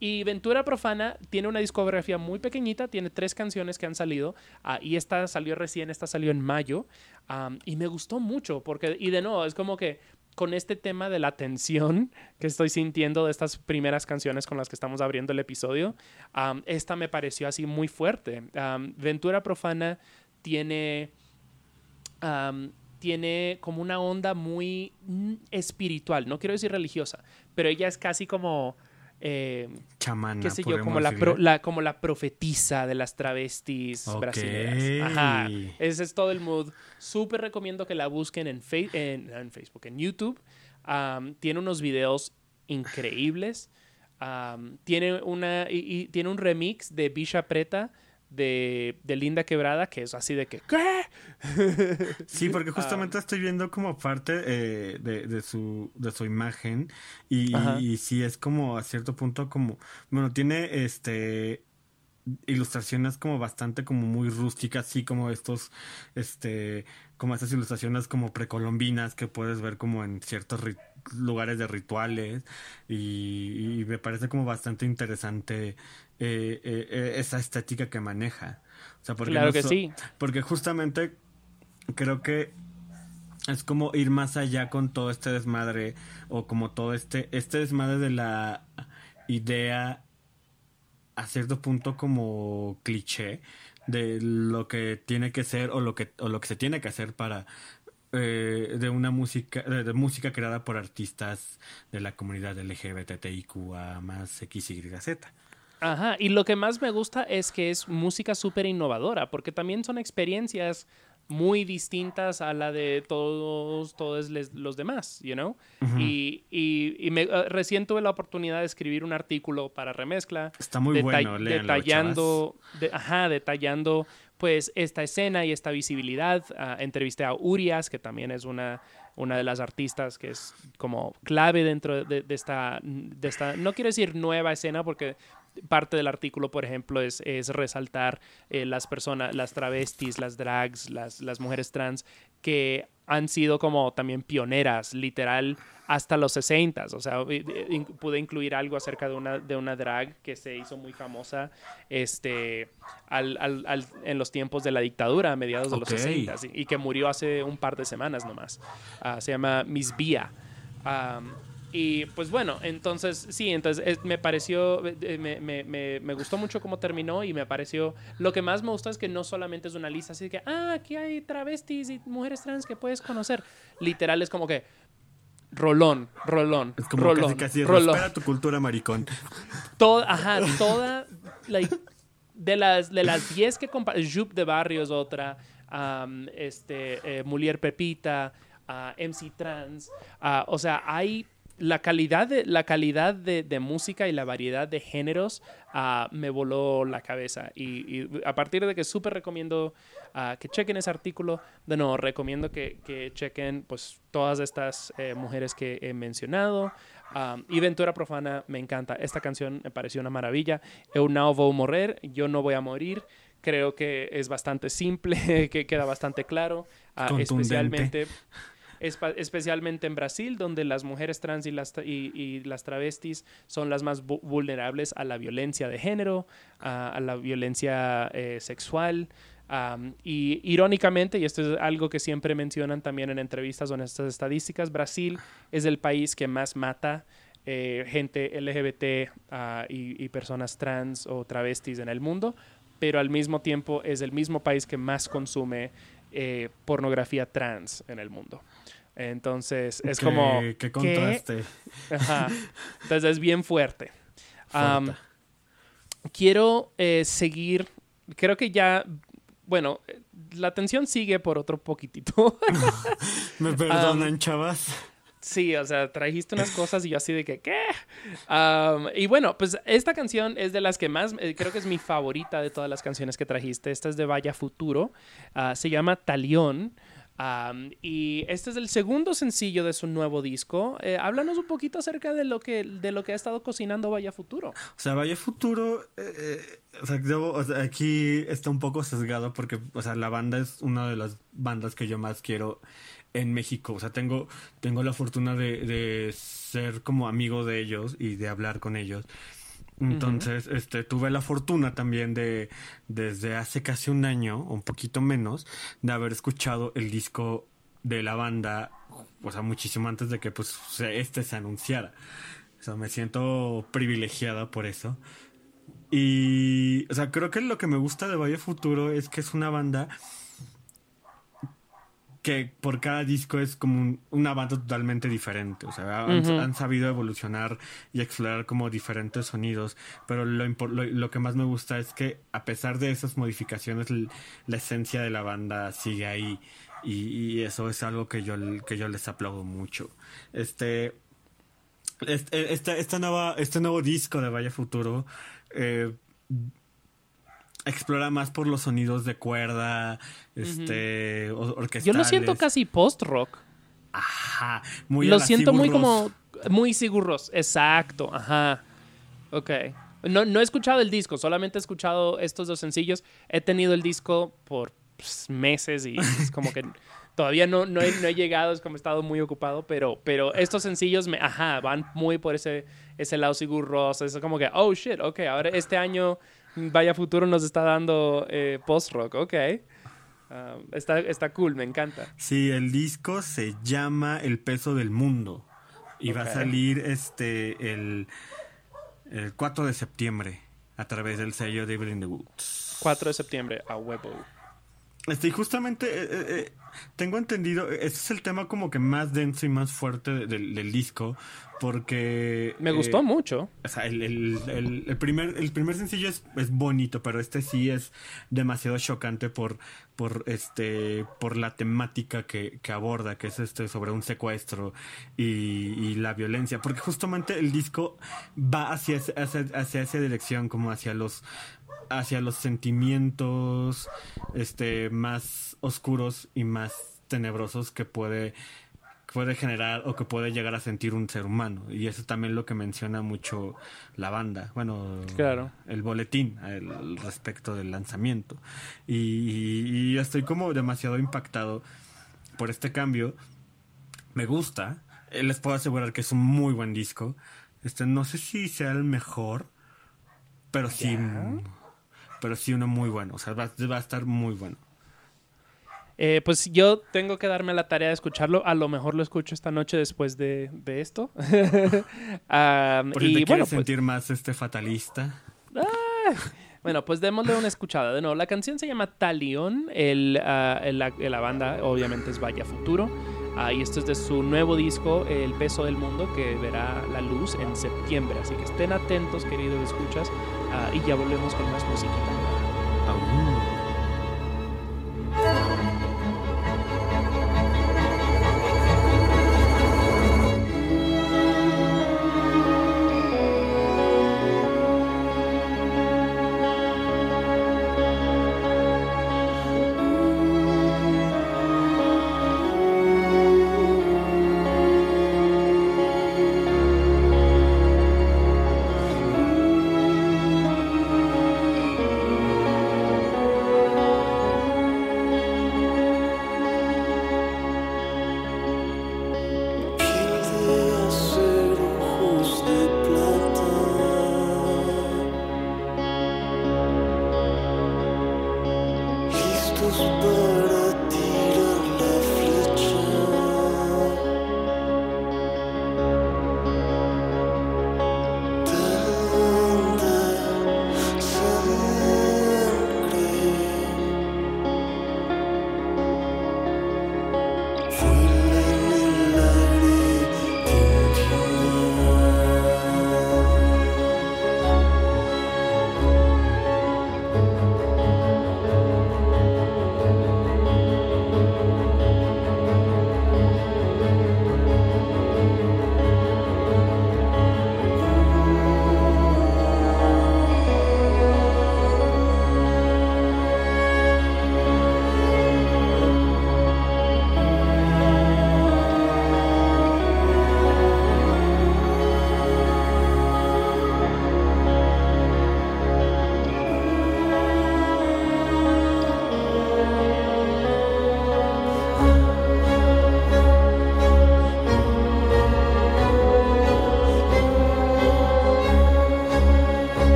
Y Ventura Profana tiene una discografía muy pequeñita, tiene tres canciones que han salido ah, y esta salió recién, esta salió en mayo y me gustó mucho porque, y de nuevo, es como que con este tema de la tensión que estoy sintiendo de estas primeras canciones con las que estamos abriendo el episodio, esta me pareció así muy fuerte. Ventura Profana tiene tiene como una onda muy mm, espiritual, no quiero decir religiosa, pero ella es casi como, eh, Chamana, qué sé yo, como la, pro- la- como la profetisa de las travestis Ok. brasileñas. Ajá, ese es todo el mood. Súper recomiendo que la busquen en, Fe- en, en Facebook, en YouTube. Um, tiene unos videos increíbles. Um, tiene, una, y, y tiene un remix de Bisha Preta de, de Linda Quebrada que es así de que, ¿qué? Sí, porque Ah. justamente estoy viendo como parte eh, de, de su, de su imagen y, y sí es como a cierto punto como, bueno, tiene este ilustraciones como bastante como muy rústicas, así como estos, este, como estas ilustraciones como precolombinas que puedes ver como en ciertos lugares de rituales y, y me parece como bastante interesante eh, eh, eh, esa estética que maneja. O sea, porque Claro no que so- sí. porque justamente creo que es como ir más allá con todo este desmadre o como todo este este desmadre de la idea a cierto punto como cliché de lo que tiene que ser o lo que o lo que se tiene que hacer para eh, de una música de, de música creada por artistas de la comunidad LGBTIQA más XYZ. Ajá, y lo que más me gusta es que es música súper innovadora, porque también son experiencias muy distintas a la de todos, todos les- los demás, you know? Y, y, y me, eh, recién tuve la oportunidad de escribir un artículo para Remezcla. Está muy bueno, léanlo, detallando, de- ajá, detallando pues esta escena y esta visibilidad. Ah, entrevisté a Urias, que también es una, una de las artistas que es como clave dentro de, de esta, de esta, no quiero decir nueva escena, porque parte del artículo, por ejemplo, es, es resaltar eh, las personas, las travestis, las drags, las, las mujeres trans, que han sido como también pioneras, literal, hasta los 60. O sea, i- in- pude incluir algo acerca de una, de una drag que se hizo muy famosa este, al- al- al- en los tiempos de la dictadura, a mediados de los 60, y, y que murió hace un par de semanas nomás. Ah, se llama Miss Bia. Y pues bueno, entonces sí, entonces es- me pareció, eh, me, me- me- me gustó mucho cómo terminó y me pareció, lo que más me gustó es que no solamente es una lista así que, ah, aquí hay travestis y mujeres trans que puedes conocer. Literal es como que, rolón, rolón, Es como rolón, casi casi rolón. tu cultura maricón. Toda, ajá, toda, like, de las de las 10 que compa Jup de Barrio es otra, este, eh, Mulier Pepita, ah, MC Trans, ah, o sea, hay la calidad de la calidad de, de música y la variedad de géneros ah, me voló la cabeza y, y a partir de que súper recomiendo ah, que chequen ese artículo de nuevo recomiendo que, que chequen pues todas estas eh, mujeres que he mencionado Um, y Ventura Profana me encanta. Esta canción me pareció una maravilla. Eu não vou morrer, yo no voy a morir. Creo que es bastante simple, que queda bastante claro. ah, especialmente, especialmente en Brasil, donde las mujeres trans y las, y, y las travestis son las más vu- vulnerables a la violencia de género, a, la violencia eh, sexual. Am, y irónicamente, y esto es algo que siempre mencionan también en entrevistas o en estas estadísticas, Brasil es el país que más mata eh, gente LGBT ah, y, y personas trans o travestis en el mundo, pero al mismo tiempo es el mismo país que más consume eh, pornografía trans en el mundo. Entonces es Qué- como... Qué ¿qué? contraste. Ajá. Entonces es bien fuerte. Quiero eh, seguir, creo que ya, bueno, la atención sigue por otro poquitito. Me perdonan, chavas. Sí, o sea, trajiste unas cosas y yo así de que, ¿qué? Y bueno, pues esta canción es de las que más, eh, creo que es mi favorita de todas las canciones que trajiste. Esta es de Vaya Futuro. Ah, se llama Talión. Am, y este es el segundo sencillo de su nuevo disco. Eh, háblanos un poquito acerca de lo que, de lo que ha estado cocinando Vaya Futuro. O sea, Valle Futuro, eh, eh, o sea, debo- aquí está un poco sesgado porque, o sea, la banda es una de las bandas que yo más quiero en México. O sea, tengo, tengo la fortuna de ser como amigo de ellos y de hablar con ellos. Entonces, este, tuve la fortuna también de, desde hace casi un año, o un poquito menos, de haber escuchado el disco de la banda, o sea, muchísimo antes de que, pues, este se anunciara. O sea, me siento privilegiada por eso. Y, o sea, creo que lo que me gusta de Valle Futuro es que es una banda que por cada disco es como un- una banda totalmente diferente. O sea, han, sabido evolucionar y explorar como diferentes sonidos. Pero lo, lo, lo que más me gusta es que a pesar de esas modificaciones, la esencia de la banda sigue ahí. Y, y eso es algo que yo, que yo les aplaudo mucho. Este, este, esta, esta nueva, este nuevo disco de Valle Futuro eh, explora más por los sonidos de cuerda, este, or- Yo orquestales. lo siento casi post-rock. Ajá, muy lo siento muy como muy seguros exacto ajá. Ok. No, no he escuchado el disco solamente he escuchado estos dos sencillos. He tenido el disco por pues, meses y es como que todavía no, no, he, no he llegado es como he estado muy ocupado pero, pero estos sencillos me, ajá van muy por ese, ese lado Sigur es como que oh shit ok ahora este año Vaya Futuro nos está dando eh, post-rock ok. Ah, está, está cool me encanta. Sí, el disco se llama El peso del mundo y va a salir este el, el 4 de septiembre a través del sello Devil in the Woods. 4 de septiembre a huevo Este, y justamente eh, eh, eh, tengo entendido, ese es el tema como que más denso y más fuerte de- del, del disco, porque... Me eh, gustó mucho. O sea, el, el- el- el primer, el primer sencillo es, es bonito, pero este sí es demasiado chocante por, por, este, por la temática que, que aborda, que es este sobre un secuestro y, y la violencia. Porque justamente el disco va hacia, hacia, hacia esa dirección, como hacia los hacia los sentimientos este más oscuros y más tenebrosos que puede puede generar o que puede llegar a sentir un ser humano. Y eso también es lo que menciona mucho la banda bueno Claro. el boletín al respecto del lanzamiento. Y, y- y estoy como demasiado impactado por este cambio. Me gusta. Eh, les puedo asegurar que es un muy buen disco. Este no sé si sea el mejor pero sí pero sí uno muy bueno o sea va, va a estar muy bueno Eh, pues yo tengo que darme la tarea de escucharlo. A lo mejor lo escucho esta noche después de, de esto. Am, Por si y te bueno, pues, sentir más este fatalista bueno, pues démosle una escuchada. De nuevo, la canción se llama Talión. El, ah, el- la, la banda obviamente es Vaya Futuro. Ah, y esto es de su nuevo disco, El peso del mundo, que verá la luz en septiembre. Así que estén atentos, queridos escuchas. Ah, y ya volvemos con más musiquita.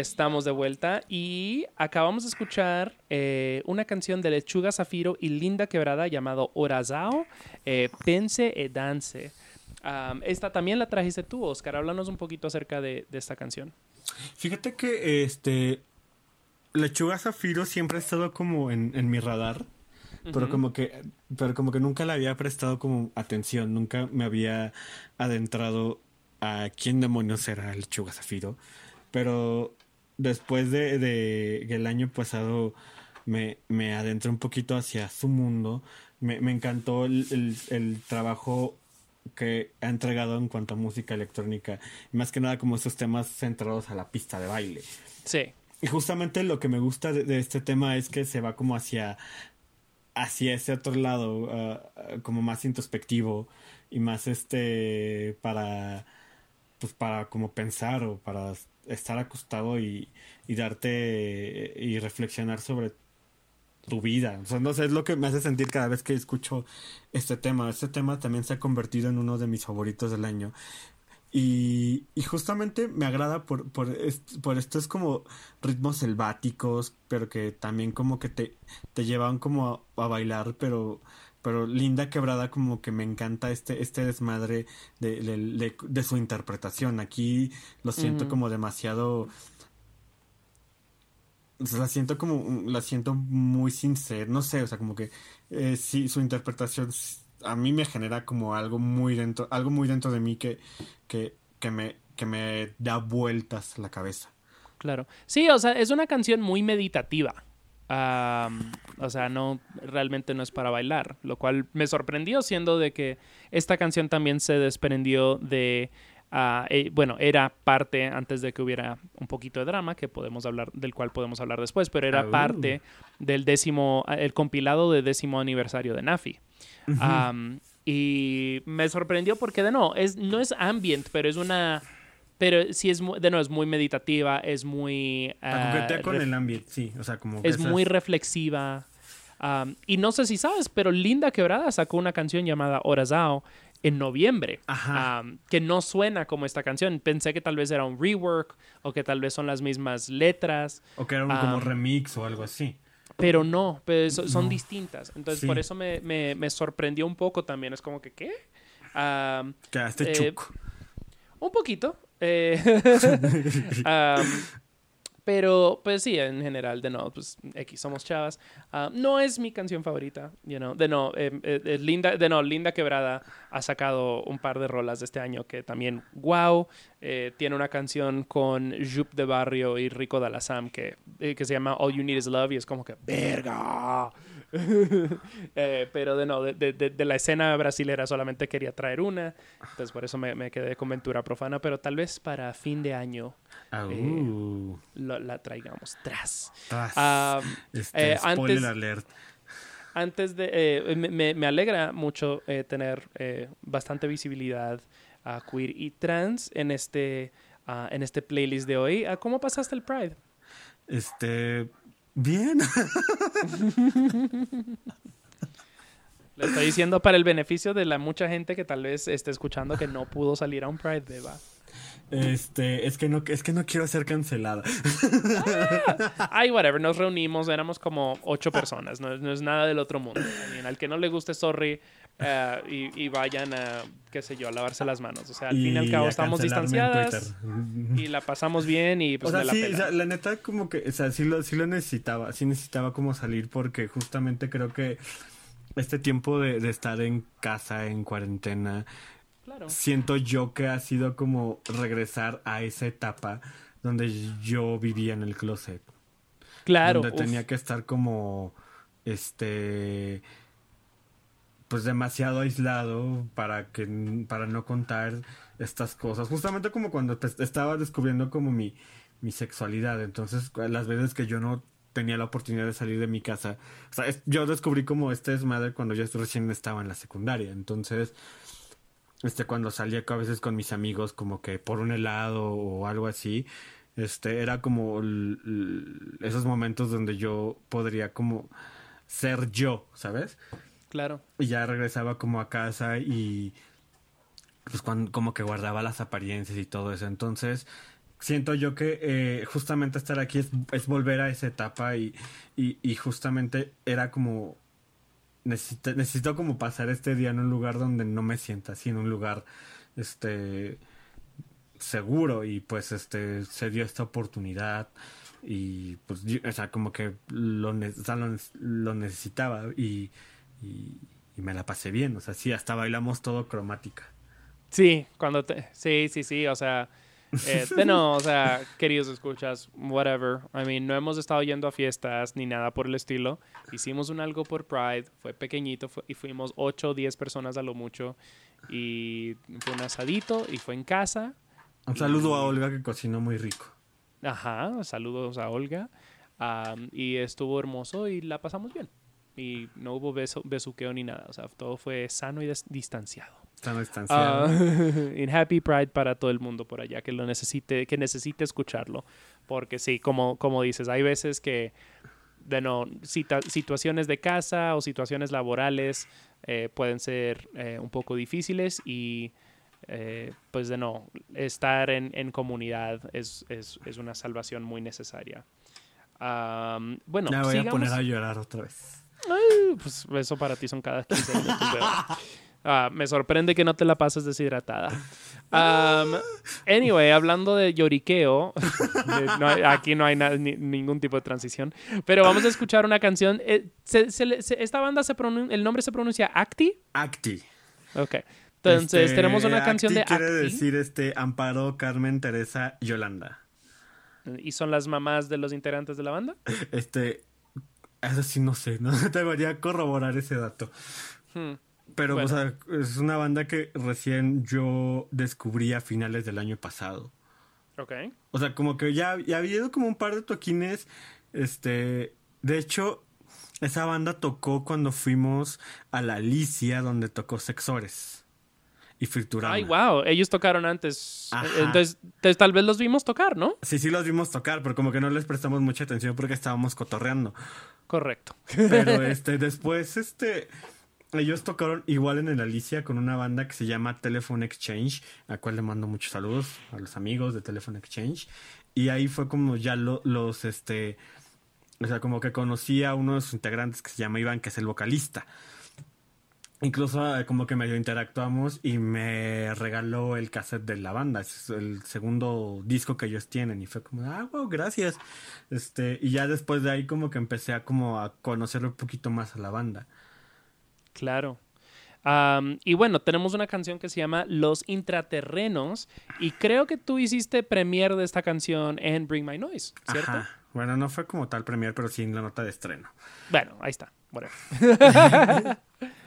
Estamos de vuelta. Y acabamos de escuchar eh, una canción de Lechuga Zafiro y Linda Quebrada llamado Orazao, eh, Pense e Dance. Esta también la trajiste tú, Oscar. Háblanos un poquito acerca de, de esta canción. Fíjate que este. Lechuga Zafiro siempre ha estado como en, en mi radar. Pero como que. Pero como que nunca le había prestado como atención. Nunca me había adentrado a quién demonios era Lechuga Zafiro. Pero después de, de que el año pasado me, me adentré un poquito hacia su mundo. Me, me encantó el, el- el trabajo que ha entregado en cuanto a música electrónica. Más que nada como esos temas centrados a la pista de baile. Sí. Y justamente lo que me gusta de, de este tema es que se va como hacia hacia ese otro lado, ah, ah, como más introspectivo y más este para pues para como pensar o para estar acostado y, y darte y reflexionar sobre tu vida. O sea, no sé, es lo que me hace sentir cada vez que escucho este tema. Este tema también se ha convertido en uno de mis favoritos del año. Y, y justamente me agrada por, por, por estos como ritmos selváticos, pero que también como que te, te llevan como a bailar, pero, pero Linda Quebrada como que me encanta este, este desmadre de, de, de- de su interpretación. Aquí lo siento Ujú. como demasiado o sea, la siento como, la siento muy sincera, no sé, o sea, como que eh, sí, su interpretación a mí me genera como algo muy dentro, algo muy dentro de mí que, que, que me, que me da vueltas la cabeza. Claro. Sí, o sea, es una canción muy meditativa. O sea, no, realmente no es para bailar, lo cual me sorprendió siendo de que esta canción también se desprendió de, ah, eh, bueno, era parte antes de que hubiera un poquito de drama, que podemos hablar, del cual podemos hablar después, pero era Ah, uh. parte del décimo, ah, el compilado de décimo aniversario de Nafi. Y me sorprendió porque de no, es, no es ambient, pero es una... Pero sí es, de no, es muy meditativa, es muy... La coquetea con el ambiente, sí, o sea, como que es muy reflexiva. Am, y no sé si sabes, pero Linda Quebrada sacó una canción llamada Orazao en noviembre, Ajá. am, que no suena como esta canción. Pensé que tal vez era un rework o que tal vez son las mismas letras, O que era un como remix o algo así. pero no, so- son No. distintas. Entonces Sí. por eso me, me- me sorprendió un poco también. Es como que, ¿qué? Am, Quedaste Eh, chuco. Un poquito. Eh, am, pero, pues sí, en general, de no, pues X, somos chavas. Ah, no es mi canción favorita, you know. De no, eh, eh, eh, Linda, de no, Linda Quebrada ha sacado un par de rolas de este año que también, wow. eh, tiene una canción con Jup de Barrio y Rico Dalazam que, eh, que se llama All You Need Is Love y es como que, verga. Eh, pero de no, de, de- de- de la escena brasilera solamente quería traer una, entonces por eso me, me quedé con Ventura Profana, pero tal vez para fin de año Ah, eh, uh, lo- la traigamos tras. tras. Ah, este, eh, spoiler antes- alert. antes de. me, me- alegra mucho tener bastante visibilidad a queer y trans en este, ah, en este playlist de hoy. Ah, ¿Cómo pasaste el Pride? Este, bien. Le estoy diciendo para el beneficio de la mucha gente que tal vez esté escuchando que no pudo salir a un Pride, beba. Este, es que no, es que no quiero ser cancelada. Ay, whatever, nos reunimos, éramos como ocho personas, no, es- no es nada del otro mundo. Mean, al que no le guste, sorry, eh, y, y vayan a, qué sé yo, a lavarse las manos. O sea, al fin y al cabo estamos distanciadas y la pasamos bien y pues o sea, me la sí, o sea, la neta como que, o sea, sí lo, sí lo necesitaba, sí necesitaba como salir porque justamente creo que este tiempo de, de estar en casa, en cuarentena, Claro. siento yo que ha sido como regresar a esa etapa donde yo vivía en el closet. Claro. donde uf. tenía que estar como este pues demasiado aislado para que para no contar estas cosas justamente como cuando te- estaba descubriendo como mi mi sexualidad entonces las veces que yo no tenía la oportunidad de salir de mi casa o sea es- yo descubrí como este desmadre cuando yo recién estaba en la secundaria entonces este cuando salía a veces con mis amigos como que por un helado o algo así este era como esos momentos donde yo podría como ser yo sabes Claro. y ya regresaba como a casa y pues cuando, como que guardaba las apariencias y todo eso entonces siento yo que eh, justamente estar aquí es, es volver a esa etapa y, y, y justamente era como necesito, necesito como pasar este día en un lugar donde no me sienta así, en un lugar este seguro y pues este se dio esta oportunidad y pues o sea como que lo, o lo necesitaba y, y, y me la pasé bien, o sea sí hasta bailamos todo cromática. Sí, cuando te... Sí, sí, sí, o sea... de no, o sea, queridos escuchas, whatever. I mean, no hemos estado yendo a fiestas ni nada por el estilo. Hicimos un algo por Pride, fue pequeñito fue- y fuimos 8 o 10 personas a lo mucho. Y fue un asadito y fue en casa. Un saludo a Olga que cocinó muy rico. Ajá, saludos a Olga. Am, y estuvo hermoso y la pasamos bien. Y no hubo beso, besuqueo ni nada. O sea, todo fue sano y distanciado. Están distanciados. Ah, in Happy Pride para todo el mundo por allá que lo necesite, que necesite escucharlo. Porque sí, como, como dices, hay veces que de no, cita- situaciones de casa o situaciones laborales eh, pueden ser eh, un poco difíciles y eh, pues de no, estar en, en comunidad es, es, es una salvación muy necesaria. Am, bueno, ya voy a sigamos- poner a llorar otra vez. Ay, pues eso para ti son cada 15 minutos. Ah, me sorprende que no te la pases deshidratada. Um, anyway, hablando de lloriqueo, de- no aquí no hay na- ni- ningún tipo de transición, pero vamos a escuchar una canción. eh, se- se se- esta banda, se pronun- el nombre se pronuncia Acti. Acti. Ok. Entonces, Este, tenemos una canción de Acti quiere Acti. decir este Amparo, Carmen, Teresa, Yolanda. ¿Y son las mamás de los integrantes de la banda? Este, eso sí no sé, no debería corroborar ese dato. Hmm. Pero, Bueno. o sea, es una banda que recién yo descubrí a finales del año pasado. Ok. O sea, como que ya, ya había ido como un par de toquines. Este, de hecho, esa banda tocó cuando fuimos a la Alicia, donde tocó Sexores y Friturama. Ay, wow. Ellos tocaron antes. Ajá. Entonces, entonces, tal vez los vimos tocar, ¿no? Sí, sí los vimos tocar, pero como que no les prestamos mucha atención porque estábamos cotorreando. Correcto. Pero este, después, este, ellos tocaron igual en el Alicia con una banda que se llama Telephone Exchange, a cual le mando muchos saludos a los amigos de Telephone Exchange. Y ahí fue como ya lo- los, este, o sea, como que conocí a uno de sus integrantes que se llama Iván, que es el vocalista. Incluso eh, como que medio interactuamos y me regaló el cassette de la banda. Es el segundo disco que ellos tienen. Y fue como, ah, wow, gracias. Este, y ya después de ahí como que empecé a como a conocer un poquito más a la banda. Claro. Y bueno, tenemos una canción que se llama Los Intraterrenos. Y creo que tú hiciste premier de esta canción en Bring My Noise, ¿cierto? Ajá. Bueno, no fue como tal premier, pero sí en la nota de estreno. Bueno, ahí está. whatever.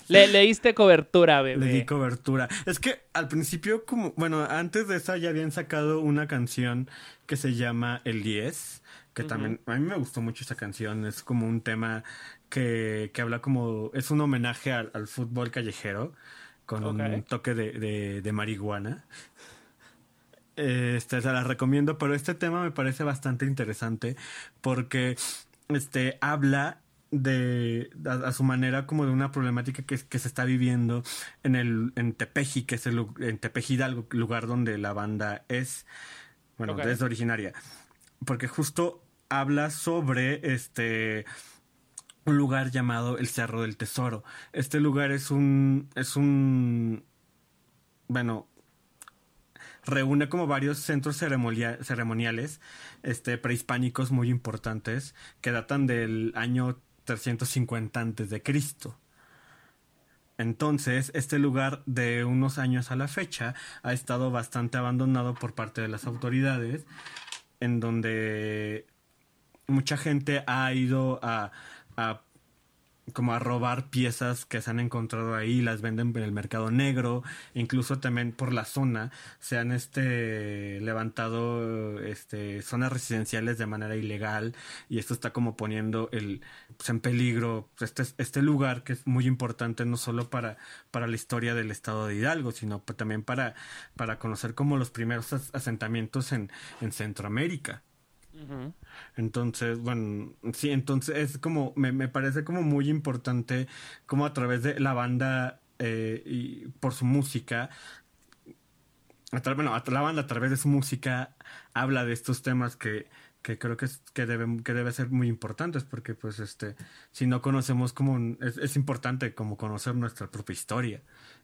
Le, leíste cobertura, bebé. Le di cobertura. Es que al principio, como, bueno, antes de esa ya habían sacado una canción que se llama El 10, que también, a mí me gustó mucho esa canción. Es como un tema que, que habla como, es un homenaje al, al fútbol callejero, con un toque de, de- de marihuana. Este, se la recomiendo, pero este tema me parece bastante interesante porque este habla de a, a su manera como de una problemática que, que se está viviendo en el en Tepeji, que es el en Tepeji Hidalgo, lugar donde la banda es bueno, Ok. es originaria. Porque justo habla sobre este un lugar llamado el Cerro del Tesoro. Este lugar es un es un bueno, reúne como varios centros ceremonia- ceremoniales este, prehispánicos muy importantes que datan del año 350 antes de Cristo. Entonces, este lugar de unos años a la fecha ha estado bastante abandonado por parte de las autoridades, en donde mucha gente ha ido a, a como a robar piezas que se han encontrado ahí, las venden en el mercado negro, incluso también por la zona se han este levantado este zonas residenciales de manera ilegal y esto está como poniendo el pues, en peligro pues, este este lugar que es muy importante no solo para para la historia del estado de Hidalgo, sino también para para conocer como los primeros as- asentamientos en en Centroamérica. Entonces, bueno, sí, entonces es como, me, me parece como muy importante como a través de la banda eh, y por su música, a tra- bueno, la banda a través de su música habla de estos temas que, que creo que, es, que, deben, que debe ser muy importantes porque pues este, si no conocemos como, es, importante como conocer nuestra propia historia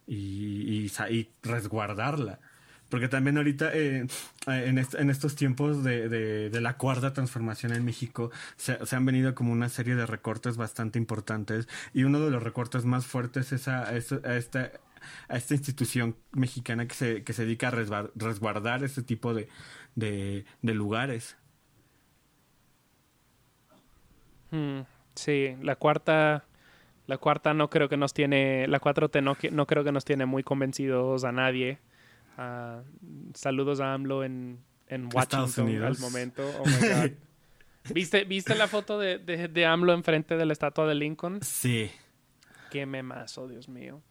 y, y resguardarla. Porque también ahorita, eh, en, est- en estos tiempos de, la cuarta transformación en México, se, han venido como una serie de recortes bastante importantes. Y uno de los recortes más fuertes es a, esta, institución mexicana que se, que se dedica a resguar- resguardar este tipo de, lugares. Mm, sí, la cuarta, la cuarta no creo que nos tiene, la 4T no, no creo que nos tiene muy convencidos a nadie. Saludos a AMLO en, en Washington al momento. Oh my God. ¿Viste, ¿Viste la foto de, de, de AMLO enfrente de la estatua de Lincoln? Sí. Qué memazo, Dios mío.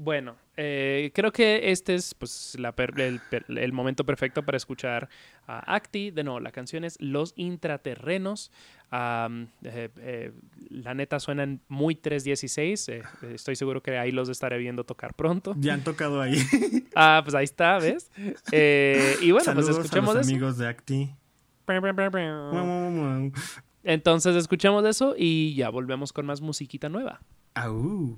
Bueno, eh, creo que este es pues, la per- el, per- el momento perfecto para escuchar a Acti. De nuevo, la canción es Los Intraterrenos. Eh, eh, la neta suenan muy 316. eh, eh, estoy seguro que ahí los estaré viendo tocar pronto. Ya han tocado ahí. Ah, pues ahí está, ¿ves? Y bueno, Saludos pues escuchemos a los eso. amigos de Acti. Entonces escuchemos eso y ya volvemos con más musiquita nueva. Au.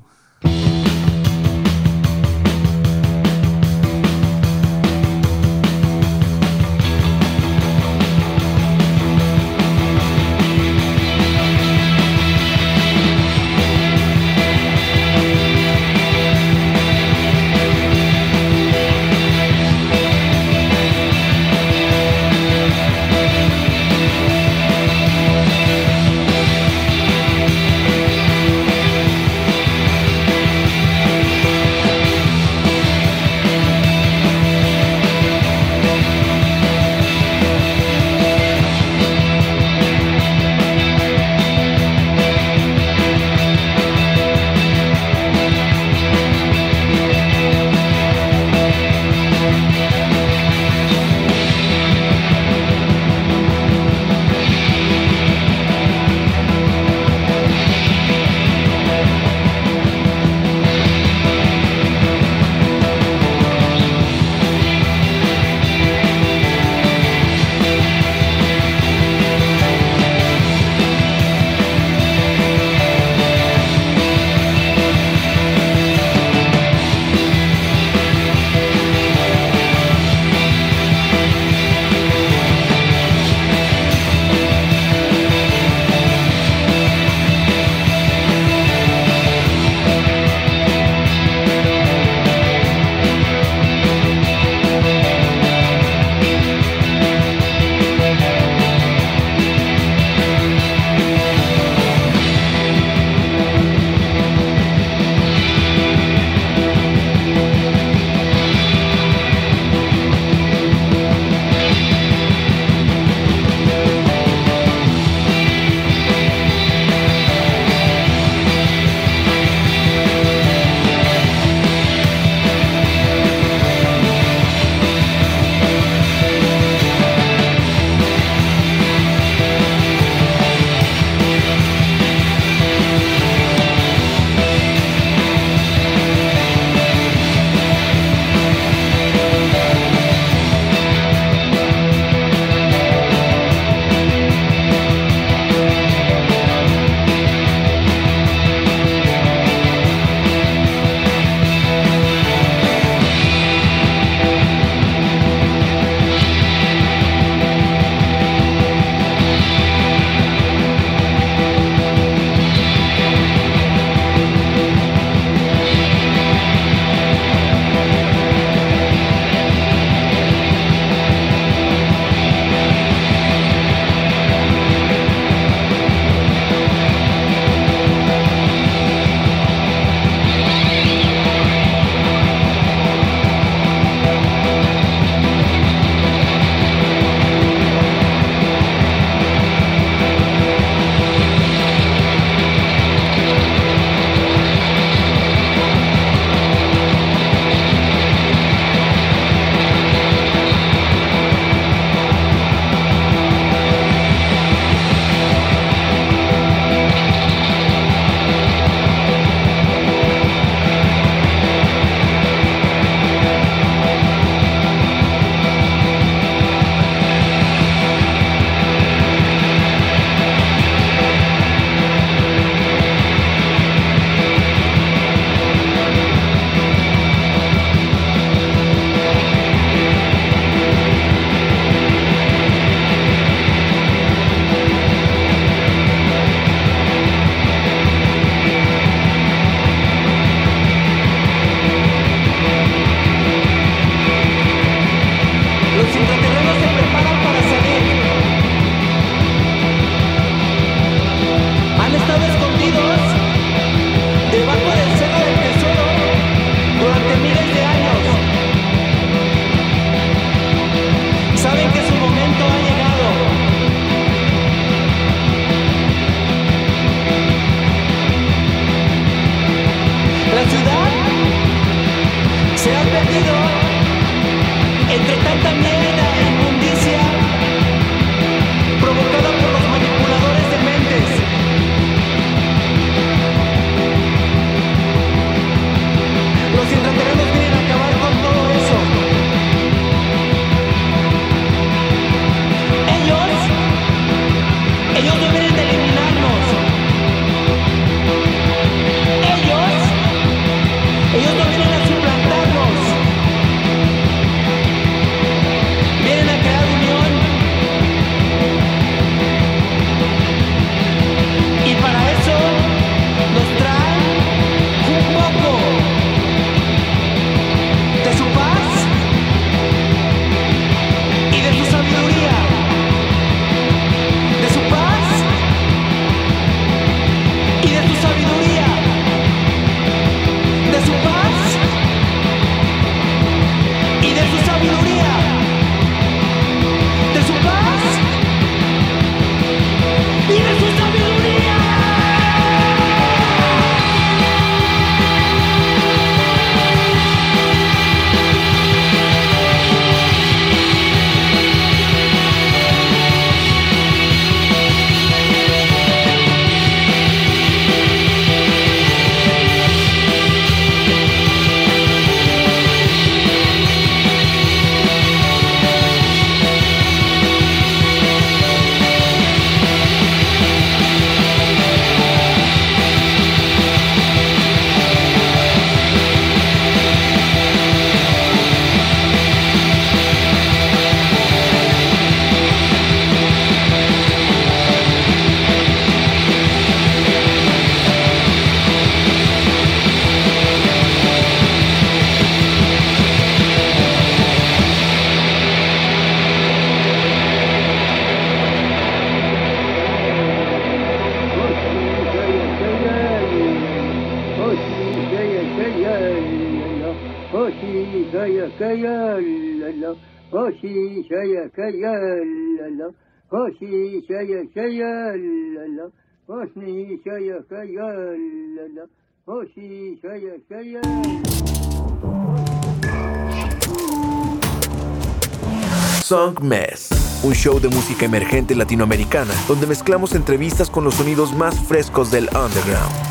Song Mess, un show de música emergente latinoamericana donde mezclamos entrevistas con los sonidos más frescos del underground.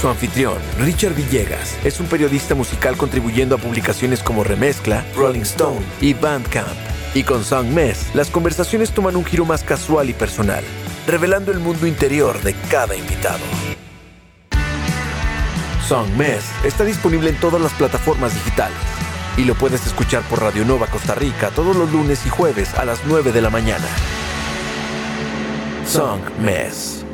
Su anfitrión, Richard Villegas, es un periodista musical contribuyendo a publicaciones como Remezcla, Rolling Stone y Bandcamp. Y con Song Mess, las conversaciones toman un giro más casual y personal, revelando el mundo interior de cada invitado. Song Mess está disponible en todas las plataformas digitales y lo puedes escuchar por Radio Nova Costa Rica todos los lunes y jueves a las 9 de la mañana. Song Mess.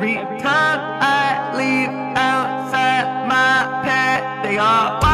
Every time I leave outside my pet, they are.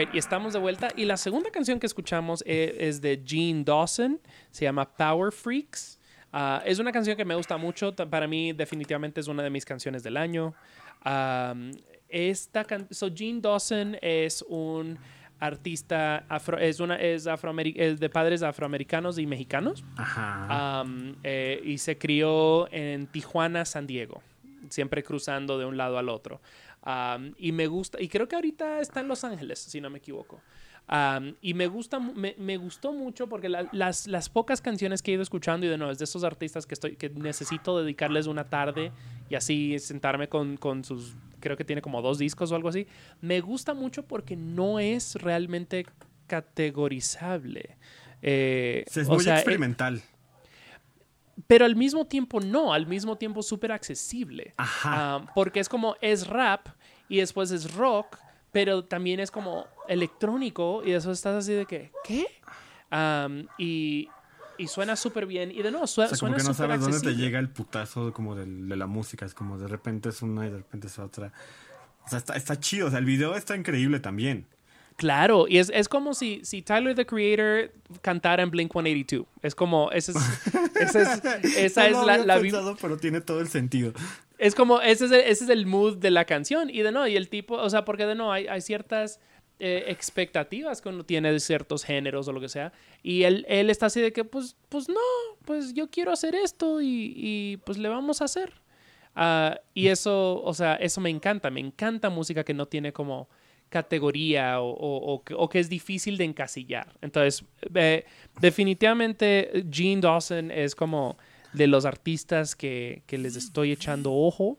Alright, y estamos de vuelta. Y la segunda canción que escuchamos e- es, de Gene Dawson. Se llama Power Freaks. Ah, es una canción que me gusta mucho. Para mí, definitivamente es una de mis canciones del año. Am, esta so Gene Dawson es un artista afro, es una es es de padres afroamericanos y mexicanos. Ajá. Am, eh, y se crió en Tijuana, San Diego, siempre cruzando de un lado al otro. Am, y me gusta, y creo que ahorita está en Los Ángeles, si no me equivoco. Am, y me gusta, me, me gustó mucho porque la- las, las pocas canciones que he ido escuchando, y de nuevo, es de esos artistas que, estoy, que necesito dedicarles una tarde y así sentarme con, con sus, creo que tiene como dos discos o algo así, me gusta mucho porque no es realmente categorizable. Eh, es o muy sea, eh, experimental. Pero al mismo tiempo no, al mismo tiempo súper accesible. Ajá. Ah, porque es como, es rap y después es rock, pero también es como electrónico y eso estás así de que, ¿qué? Am, y, y suena súper bien y de nuevo su- O sea, como suena que no sabes dónde te accesible. llega el putazo como del- de, la música. Es como de repente es una y de repente es otra. O sea, está, está chido. O sea, el video está increíble también. Claro, y es, es como si, si Tyler the Creator cantara en Blink 182. Es como, ese es, ese es- esa No es la, la pensado, pero tiene todo el sentido. Es como, ese es, el, ese es el mood de la canción. Y de no, y el tipo, o sea, porque de no, hay, hay ciertas eh, expectativas que uno tiene de ciertos géneros o lo que sea. Y él, él está así de que, pues, pues no, pues yo quiero hacer esto y, y, pues le vamos a hacer. Ah, y eso, o sea, eso me encanta. Me encanta música que no tiene como categoría o, o- o que- es difícil de encasillar. Entonces, eh, definitivamente Gene Dawson es como de los artistas que, que les estoy echando ojo.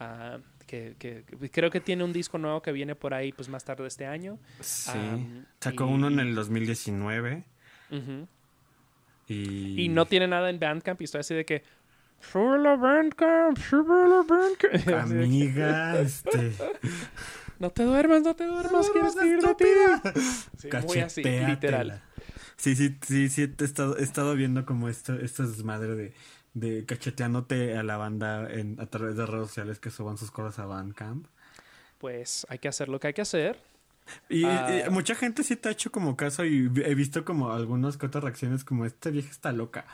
ah, que, que- que creo que tiene un disco nuevo que viene por ahí pues más tarde este año. Sí. Am, Sacó y- uno en el 2019. Ujú. Y, Y no tiene nada en Bandcamp y estoy así de que... "Súbele a Bandcamp, Bandcamp". Amiga, este. no te duermas, no te duermas, quiero escribir de ti. Sí, muy así, literal. Sí, sí, sí, sí, he estado, he estado viendo como esto, esto es madre de, de cacheteándote a la banda en, a través de redes sociales que suban sus cosas a Bandcamp. Pues hay que hacer lo que hay que hacer. Y, Ah. y mucha gente sí te ha hecho como caso y he visto como algunas que otras reacciones como esta vieja está loca.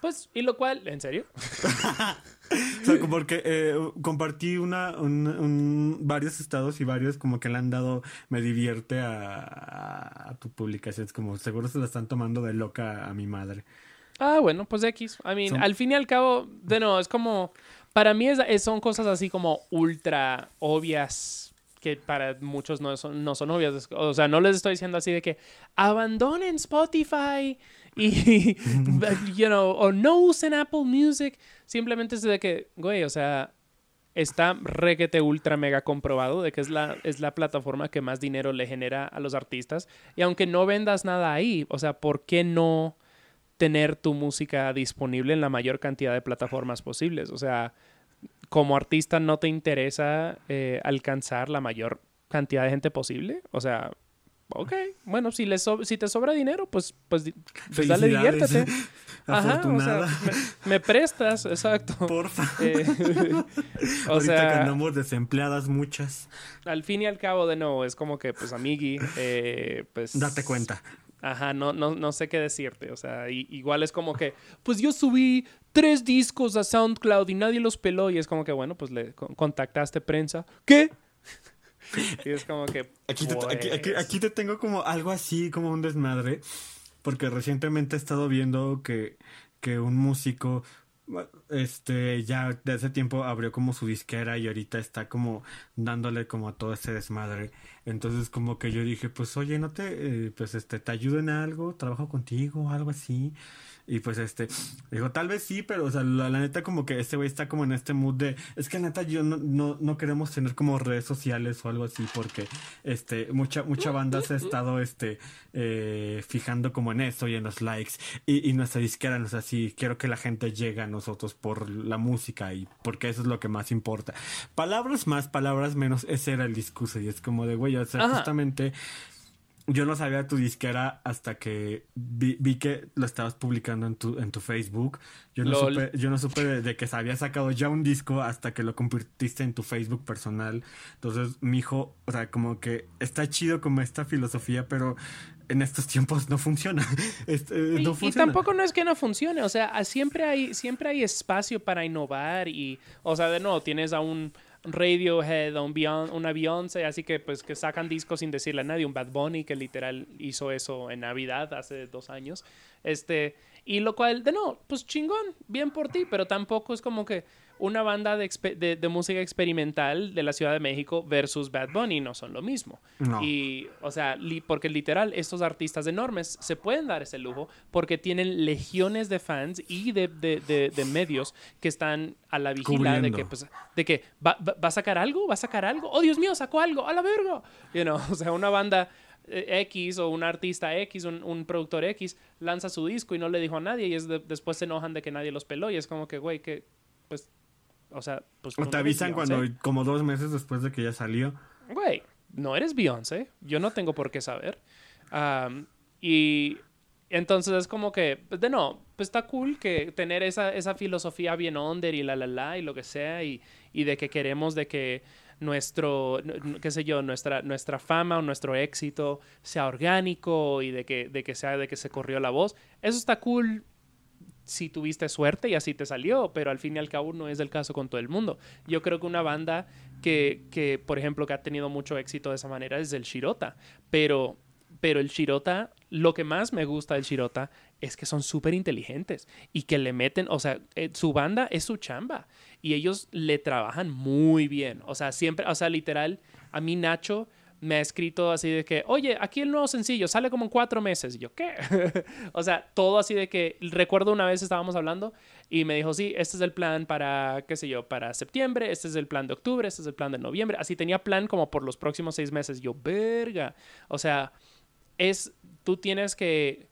Pues, y lo cual, ¿en serio? O sea, como porque eh, compartí una, un, un- varios estados y varios como que le han dado me divierte a, a, a tu publicación. Es como seguro se la están tomando de loca a mi madre. Ah, bueno, pues X. I mean, Son- al fin y al cabo, de nuevo, es como. Para mí es, es- son cosas así como ultra obvias que para muchos no son, no son obvias. O sea, no les estoy diciendo así de que abandonen Spotify y, you know, o no usen Apple Music. Simplemente es de que, güey, o sea, está requete ultra mega comprobado de que es la, es la plataforma que más dinero le genera a los artistas. Y aunque no vendas nada ahí, o sea, ¿por qué no tener tu música disponible en la mayor cantidad de plataformas posibles? O sea, como artista no te interesa eh, alcanzar la mayor cantidad de gente posible. O sea, ok, bueno, si, le so- si te sobra dinero, pues, pues, pues dale, diviértete. Ajá, o sea, me, me prestas, exacto. Porfa. Eh, o Ahorita que sea, andamos desempleadas muchas. al fin y al cabo, de nuevo, es como que, pues, amigui, eh, pues... Date cuenta. Ajá, no, no, no sé qué decirte. O sea, igual es como que, pues yo subí tres discos a SoundCloud y nadie los peló. Y es como que, bueno, pues le con- contactaste prensa. ¿Qué? Y es como que. Aquí te, aquí, aquí- pues, aquí te tengo como algo así, como un desmadre, porque recientemente he estado viendo que, que un músico, este, ya de hace tiempo abrió como su disquera y ahorita está como dándole como a todo ese desmadre. Entonces como que yo dije, pues oye, no te, eh, pues este, te ayudo en algo, trabajo contigo, algo así. Y pues este, digo, tal vez sí, pero o sea, la, la neta como que este güey está como en este mood de, es que la neta yo no, no, no queremos tener como redes sociales o algo así porque este, mucha, mucha banda se ha estado este, eh, fijando como en eso y en los likes y, y nuestra disquera nos así, quiero que la gente llegue a nosotros por la música y porque eso es lo que más importa. Palabras más, palabras menos, ese era el discurso y es como de, güey, o sea, Ajá. justamente yo no sabía tu disquera hasta que vi, vi que lo estabas publicando en tu, en tu Facebook. Yo no Lol. supe, yo no supe de, de que se había sacado ya un disco hasta que lo convertiste en tu Facebook personal. Entonces, mi hijo, o sea, como que está chido como esta filosofía, pero en estos tiempos no funciona. Este, Y, no y funciona. tampoco no es que no funcione, o sea, a- siempre hay, siempre hay espacio para innovar y, o sea, de nuevo, tienes a un Radiohead, un Beyon- una Beyoncé, así que pues que sacan discos sin decirle a nadie, un Bad Bunny que literal hizo eso en Navidad hace dos años, este, y lo cual, de no, pues chingón, bien por ti, pero tampoco es como que una banda de, de- de música experimental de la Ciudad de México versus Bad Bunny no son lo mismo. No. Y, o sea, li- porque literal, estos artistas enormes se pueden dar ese lujo porque tienen legiones de fans y de, de- de- de medios que están a la vigila de Cubriendo. que, pues, de que ¿va, va- va a sacar algo, va a sacar algo, oh Dios mío, sacó algo, a la verga. You know, o sea, una banda eh, X o un artista X, un, un productor X, lanza su disco y no le dijo a nadie y es de- después se enojan de que nadie los peló y es como que, güey, que, pues, o sea, pues... O te no avisan cuando, como dos meses después de que ya salió. Güey, no eres Beyoncé. Yo no tengo por qué saber. Am, y entonces es como que, pues, de no, pues está cool que tener esa, esa filosofía bien under y la la la y lo que sea y, y de que queremos de que nuestro, qué sé yo, nuestra, nuestra fama o nuestro éxito sea orgánico y de que, de que sea de que se corrió la voz. Eso está cool si tuviste suerte y así te salió, pero al fin y al cabo no es el caso con todo el mundo. Yo creo que una banda que, que, por ejemplo, que ha tenido mucho éxito de esa manera es el Shirota, pero, pero el Shirota, lo que más me gusta del Shirota es que son súper inteligentes y que le meten, o sea, eh, su banda es su chamba y ellos le trabajan muy bien, o sea, siempre, o sea, literal, a mí Nacho me ha escrito así de que, oye, aquí el nuevo sencillo sale como en cuatro meses. Yo, ¿qué? o sea, todo así de que, recuerdo una vez estábamos hablando y me dijo, sí, este es el plan para, qué sé yo, para septiembre, este es el plan de octubre, este es el plan de noviembre. Así tenía plan como por los próximos seis meses. Yo, verga. O sea, es, tú tienes que,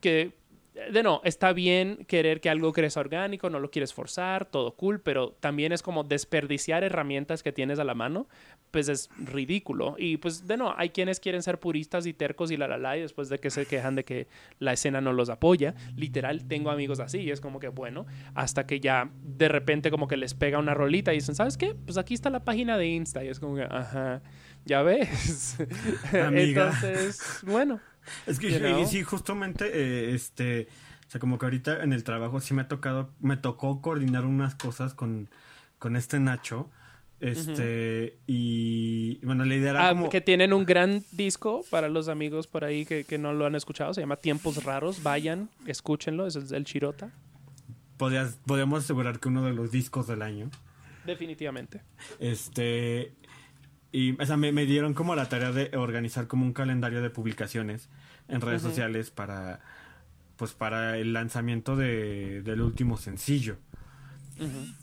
que, de no, está bien querer que algo crezca orgánico, no lo quieres forzar, todo cool, pero también es como desperdiciar herramientas que tienes a la mano, pues es ridículo. Y pues, de no, hay quienes quieren ser puristas y tercos y la la la, y después de que se quejan de que la escena no los apoya. Literal, tengo amigos así, y es como que, bueno, hasta que ya de repente como que les pega una rolita y dicen, ¿sabes qué? Pues aquí está la página de Insta, y es como que, ajá, ya ves. Amiga. Entonces, bueno. Es que You y know? sí, justamente, eh, este, o sea, como que ahorita en el trabajo sí me ha tocado, me tocó coordinar unas cosas con, con este Nacho, este, y bueno, la idea era Ah, como, que tienen un gran disco para los amigos por ahí que, que no lo han escuchado. Se llama Tiempos Raros. Vayan, escúchenlo. Es el, el Chirota. podías, podíamos asegurar que uno de los discos del año, Definitivamente. este, y, o sea, me, me dieron como la tarea de organizar como un calendario de publicaciones en redes sociales para, pues para el lanzamiento de, del último sencillo.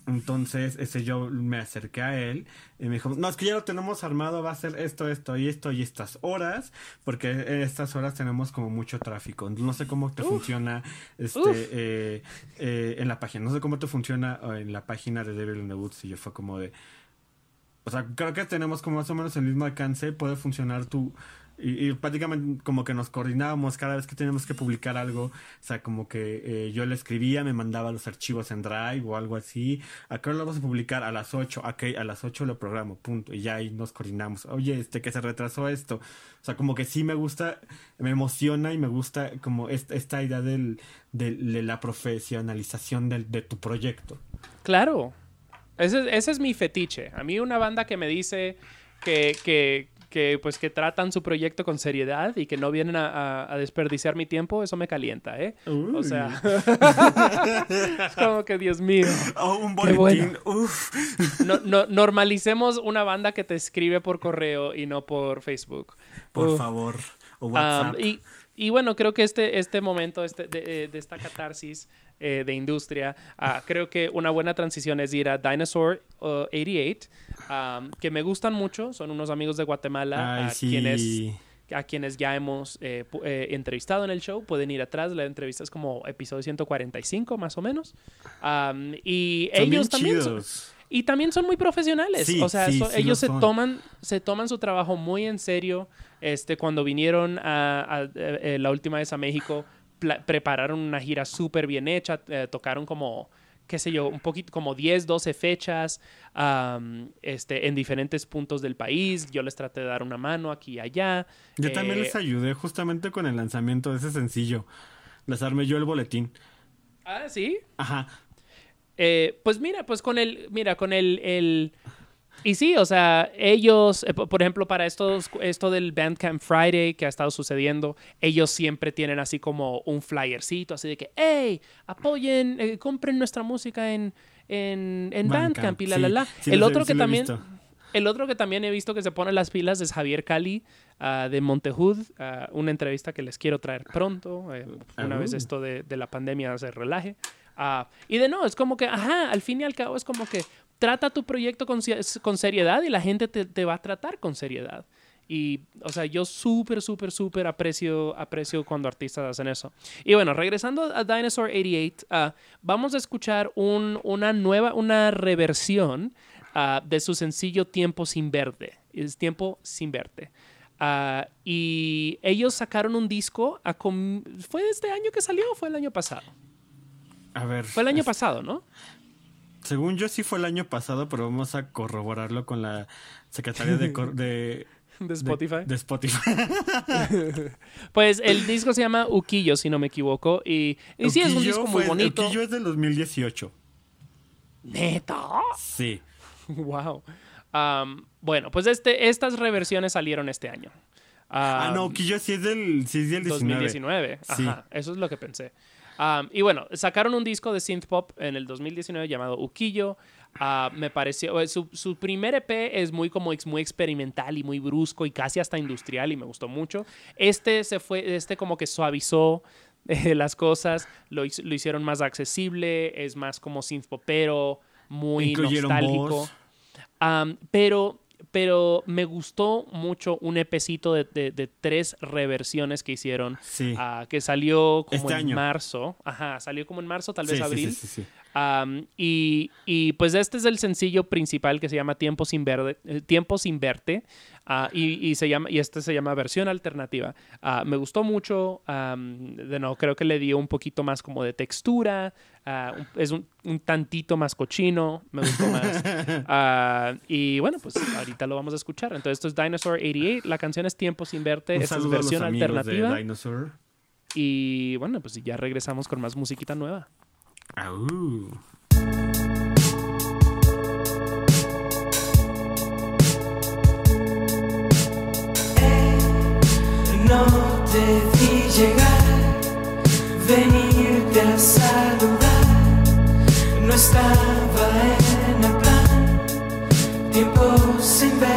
Entonces, ese yo me acerqué a él y me dijo, no, es que ya lo tenemos armado, va a ser esto, esto y esto y estas horas, porque en estas horas tenemos como mucho tráfico. No sé cómo te funciona este Uf. eh, eh, en la página, no sé cómo te funciona eh, en la página de Devil in the Woods y yo fue como de... O sea, creo que tenemos como más o menos el mismo alcance, puede funcionar tu... Y, prácticamente como que nos coordinábamos cada vez que teníamos que publicar algo. O sea, como que eh, yo le escribía, me mandaba los archivos en Drive o algo así. ¿A qué hora lo vamos a publicar? A las 8. Ok, a las 8 lo programo, punto. Y ya ahí nos coordinamos. Oye, este que se retrasó esto. O sea, como que sí me gusta, me emociona y me gusta como esta, esta idea del- de la profesionalización del, de tu proyecto. Claro. Ese, ese es mi fetiche. A mí una banda que me dice que, que, que, pues, que tratan su proyecto con seriedad y que no vienen a, a- a desperdiciar mi tiempo, eso me calienta, ¿eh? O sea, es como que, Dios mío. Oh, un boletín. bueno. Uf. No, no- normalicemos una banda que te escribe por correo y no por Facebook. Por Uf. favor. O Um, WhatsApp. y, y bueno, creo que este, este momento este, de, eh, de esta catarsis eh, de industria, ah, creo que una buena transición es ir a Dinosaur uh, 88, um, que me gustan mucho, son unos amigos de Guatemala Ay, a, sí. quienes, a quienes ya hemos eh, eh, entrevistado en el show. Pueden ir atrás, la entrevista es como episodio 145 más o menos. Um, y Son ellos también son. Y también son muy profesionales. Sí, o sea, sí, so- sí lo ellos se toman, se toman su trabajo muy en serio. Este, cuando vinieron a, a- eh, eh, la última vez a México, prepararon una gira súper bien hecha. eh, tocaron como, qué sé yo, un poquito, como 10, 12 fechas este, en diferentes puntos del país. Yo les traté de dar una mano aquí y allá. Yo también Eh, les ayudé justamente con el lanzamiento de ese sencillo. Les armé yo el boletín. Ah, sí. Ajá. Eh, pues mira, pues con el, mira, con el, el- y sí, o sea, ellos, eh, po- por ejemplo, para estos, esto del Bandcamp Friday que ha estado sucediendo, ellos siempre tienen así como un flyercito, así de que, hey, apoyen, eh, compren nuestra música en, en, en Bandcamp, Bandcamp, y la, sí. la, la. Sí el he- otro sí que he también... El otro que también he visto que se pone las pilas es Javier Cali ah, de Montejud, ah, una entrevista que les quiero traer pronto, eh, una Ah, vez uh. esto de, de la pandemia se relaje. Ah, y de no, es como que, ajá, al fin y al cabo es como que trata tu proyecto con, se- con seriedad y la gente te, te va a tratar con seriedad. Y, o sea, yo súper, súper, súper aprecio, aprecio cuando artistas hacen eso. Y bueno, regresando a Dinosaur 88, ah, vamos a escuchar un- una nueva, una reversión ah, de su sencillo Tiempo sin verte. Es Tiempo sin verte. Ah, y ellos sacaron un disco, a ¿fue este año que salió o fue el año pasado? A ver. Fue el año es- pasado, ¿no? Según yo sí fue el año pasado, pero vamos a corroborarlo con la secretaria de... de De Spotify. De, Spotify. Pues el disco se llama Uquillo, si no me equivoco. Y, y sí, es un disco muy fue- bonito. Uquillo es del 2018. ¿Neta? Sí. wow. Bueno, pues este, estas reversiones salieron este año. Ah, no, Uquillo sí es del, sí es del 19. 2019. Sí. Ajá, eso es lo que pensé. Y bueno, sacaron un disco de synth pop en el 2019 llamado Uquillo. Ah, me pareció, eh, su, su primer EP es muy como ex- muy experimental y muy brusco y casi hasta industrial y me gustó mucho. Este se fue, este como que suavizó eh, las cosas, lo, lo hicieron más accesible, es más como synth popero, muy Incluyeron nostálgico. pero, pero me gustó mucho un epecito de, de- de tres reversiones que hicieron. Sí. ah, que salió como Este en año. marzo. Ajá, salió como en marzo, tal vez Sí, sí, abril. sí, y, y, pues este es el sencillo principal que se llama Tiempo sin, verde, eh, Tiempo sin verte. ah, y, y se llama, y este se llama versión alternativa. Ah, me gustó mucho. de nuevo, creo que le dio un poquito más como de textura. ah, es un, un tantito más cochino. Me gustó más. Y bueno, pues ahorita lo vamos a escuchar. Entonces, esto es Dinosaur 88. La canción es Tiempo sin verte. Un Esta es saludo a los versión alternativa. de Dinosaur. Y bueno, pues ya regresamos con más musiquita nueva. Au. No te llegar, venirte a saludar. No estaba en el plan, tiempo sin verte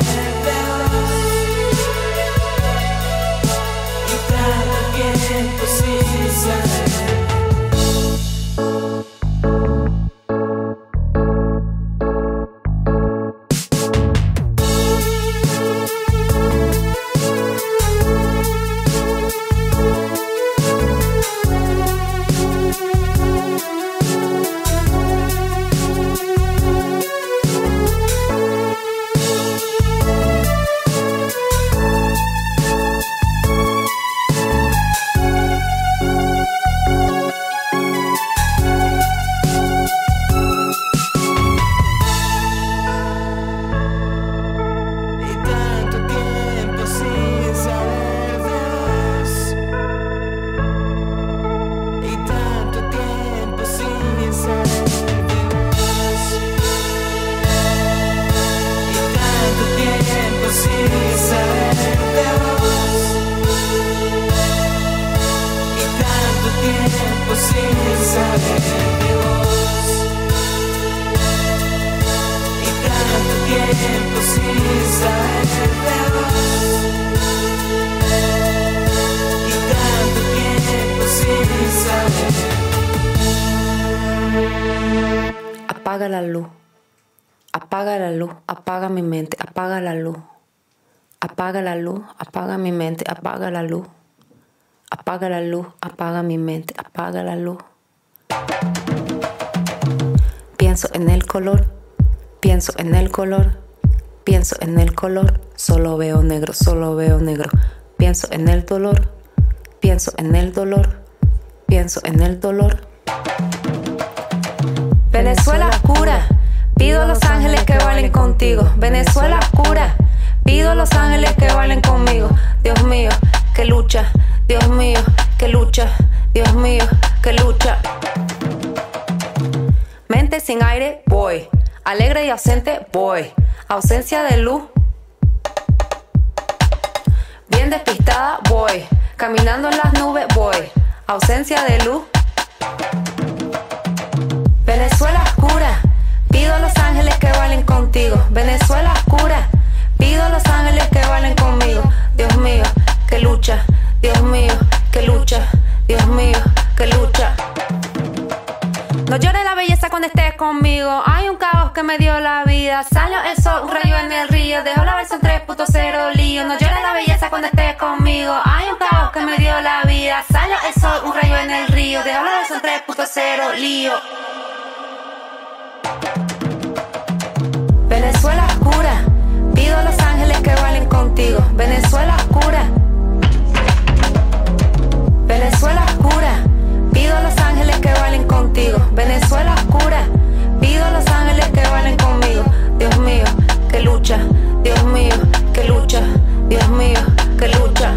apaga la luz. Apaga la luz, apaga mi mente, apaga la luz. Pienso en el color, pienso en el color, pienso en el color, solo veo negro, solo veo negro. Pienso en el dolor, pienso en el dolor, pienso en el dolor. Venezuela oscura, pido a los ángeles que bailen contigo. Venezuela oscura, pido a los ángeles que bailen conmigo. Dios mío, que lucha, Dios mío, que lucha, Dios mío, que lucha. Mente sin aire, voy. Alegre y ausente, voy. Ausencia de luz. Bien despistada, voy. Caminando en las nubes, voy. Ausencia de luz. Venezuela oscura, pido a los ángeles que bailen contigo. Venezuela oscura, Dios mío, que lucha. Dios mío, que lucha. Dios mío, que lucha. No llores la belleza cuando estés conmigo. Hay un caos que me dio la vida. Salió el sol, un rayo en el río. Dejo la versión 3.0 lío. No llores la belleza cuando estés conmigo. Hay un caos que me dio la vida. Salió el sol, un rayo en el río. Dejo la versión 3.0 lío. Venezuela oscura, pido a los ángeles que bailen contigo. Venezuela oscura. Venezuela oscura, pido a los ángeles que bailen contigo. Venezuela oscura, pido a los ángeles que bailen conmigo. Dios mío, que lucha. Dios mío, que lucha. Dios mío, que lucha.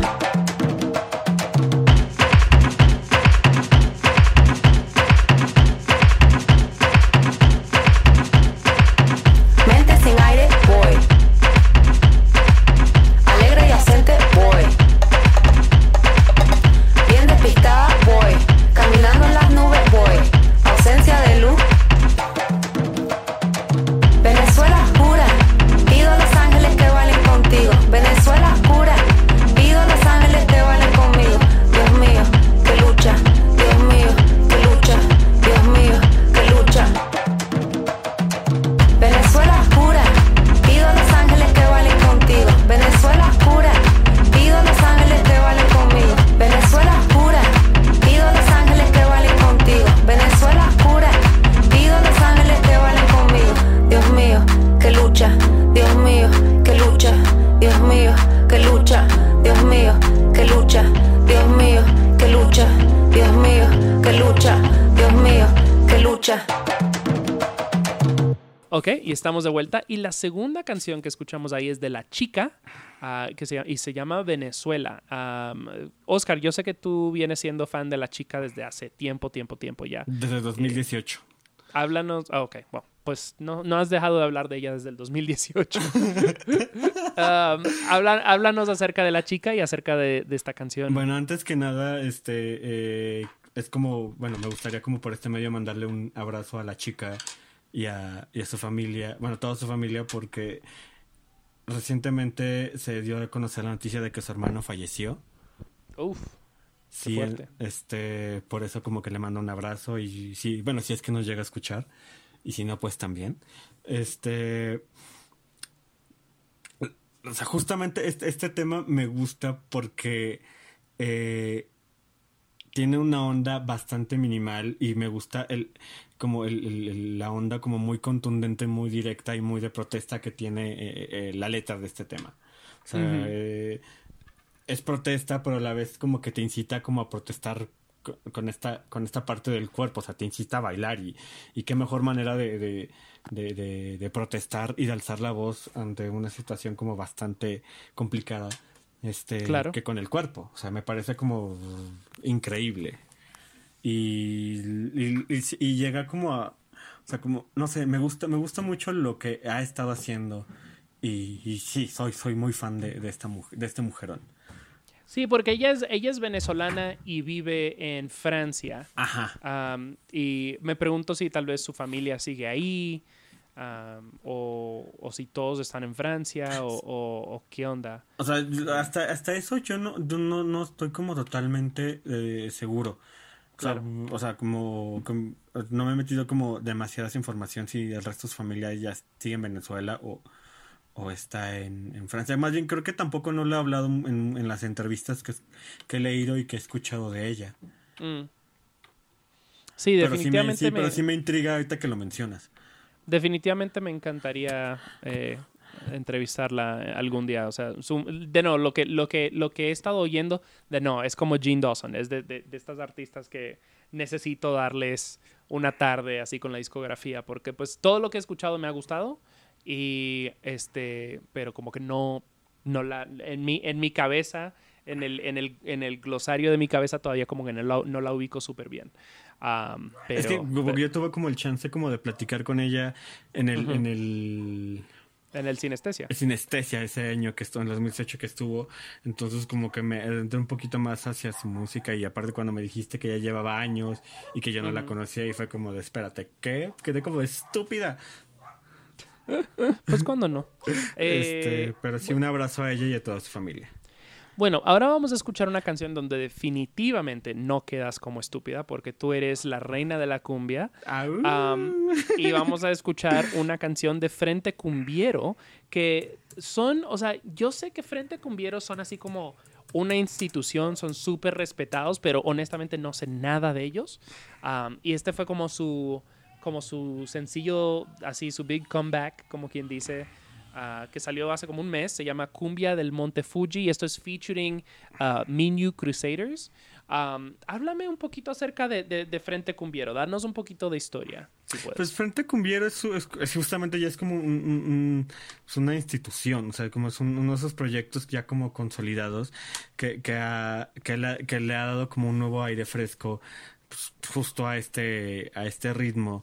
Estamos de vuelta. Y la segunda canción que escuchamos ahí es de La Chica, ah, que se, y se llama Venezuela. Oscar, yo sé que tú vienes siendo fan de La Chica desde hace tiempo, tiempo, tiempo ya. Desde 2018. Háblanos. Ah, ok, bueno, pues no, no has dejado de hablar de ella desde el 2018. Am, habla- háblanos acerca de La Chica y acerca de, de esta canción. Bueno, antes que nada, este eh, es como, bueno, me gustaría como por este medio mandarle un abrazo a la chica y a, y a su familia, bueno, toda su familia, porque recientemente se dio a conocer la noticia de que su hermano falleció. Uf, Sí, fuerte. este, por eso como que le mando un abrazo y sí, bueno, si es que nos llega a escuchar y si no, pues también. Este, o sea, justamente este, este tema me gusta porque eh, tiene una onda bastante minimal y me gusta el como el- la onda como muy contundente, muy directa y muy de protesta que tiene eh, eh, la letra de este tema. O sea, eh, es protesta, pero a la vez como que te incita como a protestar co- con esta, con esta parte del cuerpo, o sea, te incita a bailar y, y qué mejor manera de, de- de protestar y de alzar la voz ante una situación como bastante complicada este, Claro. que con el cuerpo. O sea, me parece como increíble. Y, y, y- y llega como a, o sea, como, no sé, me gusta, me gusta mucho lo que ha estado haciendo. Y, y sí, soy, soy muy fan de, de esta mujer, de este mujerón. Sí, porque ella es, ella es venezolana y vive en Francia. Ajá. Y me pregunto si tal vez su familia sigue ahí, am, o, o si todos están en Francia, o, o- o qué onda. O sea, hasta, hasta eso yo no, yo no, no estoy como totalmente eh, seguro. O sea, Claro. o sea, como, com- no me he metido como demasiadas información si el resto de su familia ya sigue en Venezuela o, o está en, en Francia. Más bien creo que tampoco no lo he hablado en, en las entrevistas que, que he leído y que he escuchado de ella. Mm. Sí, Pero sí, me, definitivamente sí, me, pero sí me intriga ahorita que lo mencionas. definitivamente me encantaría eh, entrevistarla algún día. O sea, su- de no, lo que, lo que, lo que he estado oyendo, de no, es como Jean Dawson, es de, de- de estas artistas que necesito darles una tarde así con la discografía, porque pues todo lo que he escuchado me ha gustado y este, pero como que no, no la, en mi, en mi cabeza, en el, en el, en el glosario de mi cabeza todavía como que no la, no la ubico súper bien. Pero, es que pero- yo tuve como el chance como de platicar con ella en el, en el en el sinestesia. sinestesia ese año que estuvo en 2018 que estuvo entonces como que me adentré un poquito más hacia su música y aparte cuando me dijiste que ya llevaba años y que yo no la conocía y fue como de espérate ¿qué? quedé como de estúpida Pues cuando no. este Eh, pero sí un abrazo a ella y a toda su familia Bueno, ahora vamos a escuchar una canción donde definitivamente no quedas como estúpida porque tú eres la reina de la cumbia. Y vamos a escuchar una canción de Frente Cumbiero que son, o sea, yo sé que Frente Cumbiero son así como una institución, son súper respetados, pero honestamente no sé nada de ellos. Y este fue como su, como su sencillo, así su big comeback, como quien dice, ah, que salió hace como un mes. Se llama Cumbia del Monte Fuji y esto es featuring ah, Minyu Crusaders. Am, háblame un poquito acerca de, de- de Frente Cumbiero, darnos un poquito de historia, si. Pues Frente Cumbiero es, es- es justamente ya es como un- un- es una institución, o sea, como es un- uno de esos proyectos ya como consolidados que, que, ha- que, le, que le ha dado como un nuevo aire fresco pues, justo a este, a este ritmo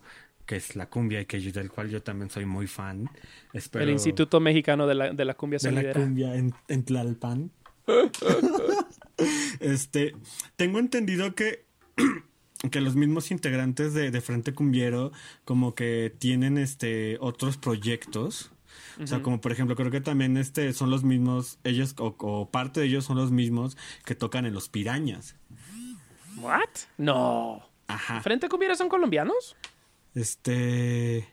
que es la cumbia y que yo- del cual yo también soy muy fan. Espero el Instituto Mexicano de la, de la Cumbia de la cumbia en, en Tlalpan. este, tengo entendido que que los mismos integrantes de, de Frente Cumbiero como que tienen este otros proyectos. O sea, como por ejemplo, creo que también este son los mismos, ellos, o, o parte de ellos son los mismos que tocan en los pirañas. ¿What? No. Ajá. ¿Frente Cumbiero son colombianos? Este.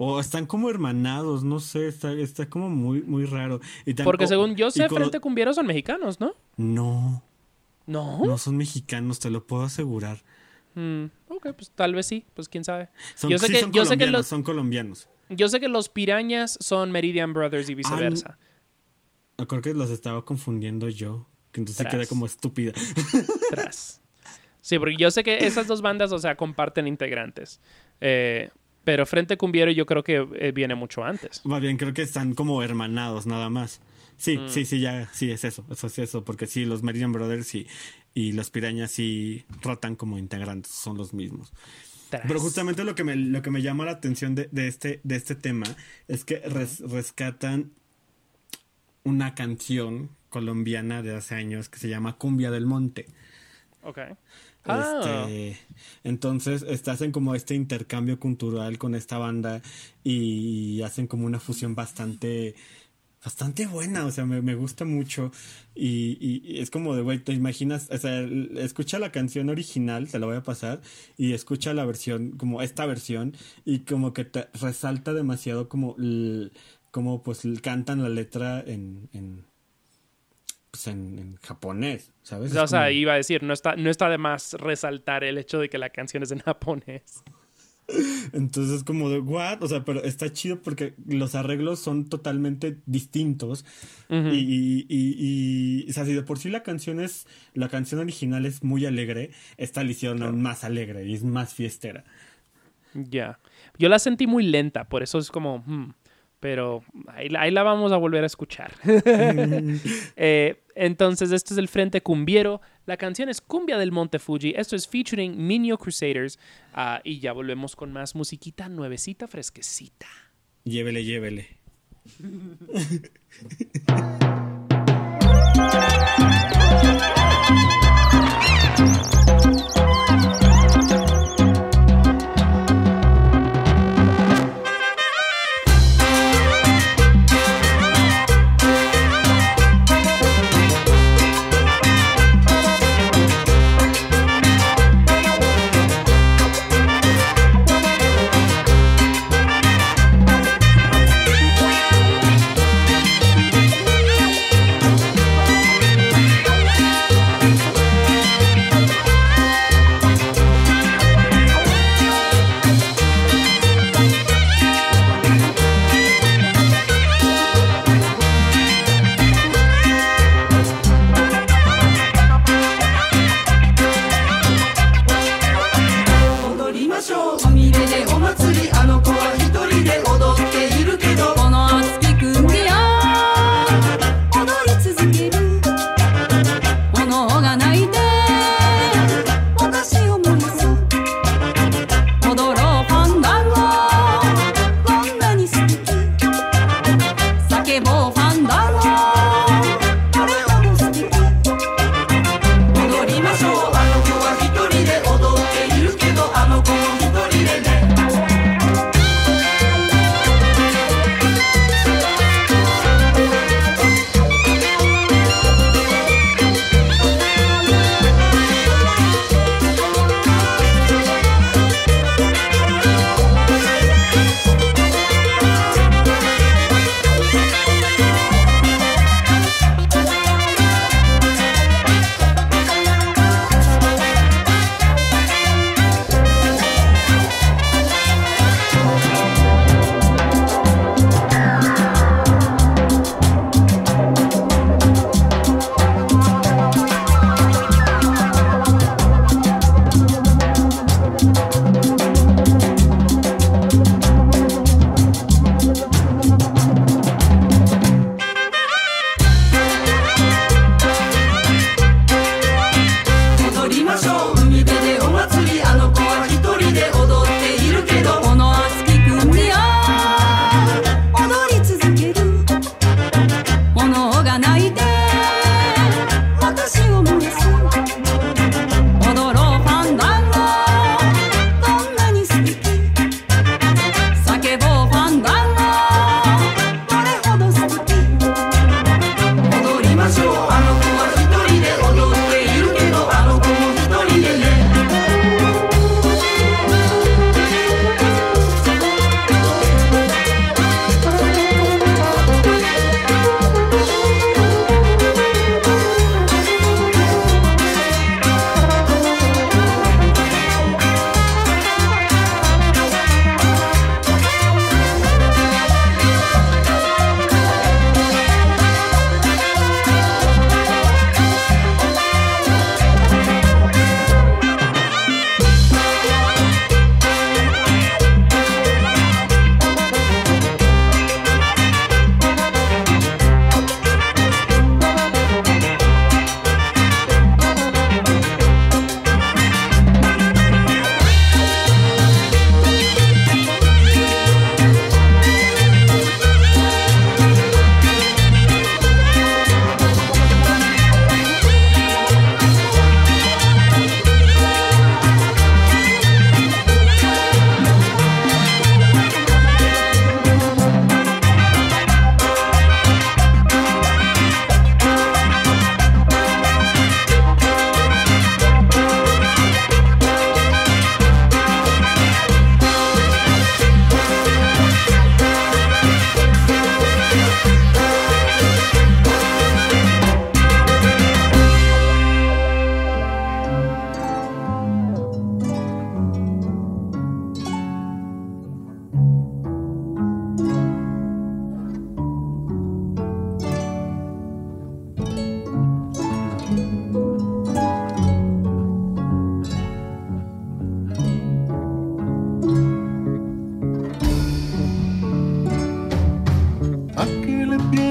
O están como hermanados, no sé, está, está como muy, muy raro. Y tan- Porque según yo sé, con- Frente Cumbiero son mexicanos, ¿no? No, No. no son mexicanos, te lo puedo asegurar. Mm, ok, pues tal vez sí, pues quién sabe. Son, yo sé sí que, son yo sé que colombianos, los, son colombianos. yo sé que los pirañas son Meridian Brothers y viceversa. Yo Creo que los estaba confundiendo yo. Que entonces Tras. quedé como estúpida. Tras. Sí, porque yo sé que esas dos bandas, o sea, comparten integrantes. Eh, pero Frente Cumbiero yo creo que eh, viene mucho antes. Más bien, creo que están como hermanados nada más. Sí, Mm. sí, sí, ya, sí, es eso, eso es eso, porque sí, los Meridian Brothers y, y los Pirañas sí rotan como integrantes, son los mismos. Tras. Pero justamente lo que me, lo que me llama la atención de, de este, de este tema es que res- rescatan una canción colombiana de hace años que se llama Cumbia del Monte. Ok. Ah, Este, entonces hacen como este intercambio cultural con esta banda y hacen como una fusión bastante bastante buena, o sea, me, gusta mucho. Y, y- es como de, güey, te imaginas, o sea, escucha la canción original, te la voy a pasar, y escucha la versión, como esta versión, y como que te resalta demasiado como, como pues cantan la letra en, en, pues en, en japonés, ¿sabes? o sea, como- iba a decir, no está, no está de más resaltar el hecho de que la canción es en japonés. Entonces, como de, ¿what? O sea, pero está chido porque los arreglos son totalmente distintos. Ujú. y, y, y, y, o sea, si de por sí la canción es, la canción original es muy alegre, esta la hicieron aún más alegre y es más fiestera. Ya. Yo la sentí muy lenta, por eso es como. hmm, pero ahí, la- ahí la vamos a volver a escuchar. Eh, entonces, este es el Frente Cumbiero. La canción es Cumbia del Monte Fuji. Esto es featuring Minio Crusaders. Ah, y ya volvemos con más musiquita nuevecita, fresquecita. Llévele, llévele.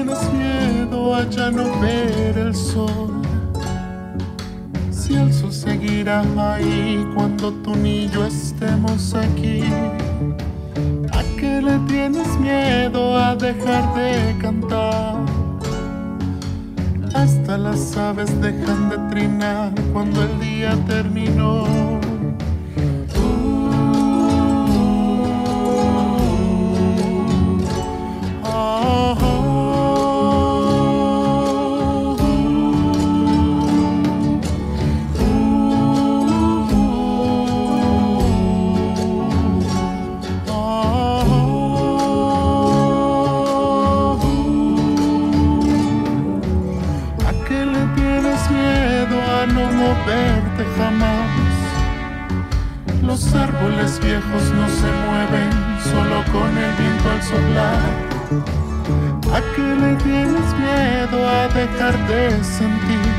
Tienes miedo a ya no ver el sol. Si el sol seguirá ahí cuando tú ni yo estemos aquí. ¿A qué le tienes miedo a dejar de cantar? Hasta las aves dejan de trinar cuando el día terminó. Los árboles viejos no se mueven solo con el viento al soplar. ¿A qué le tienes miedo a dejar de sentir?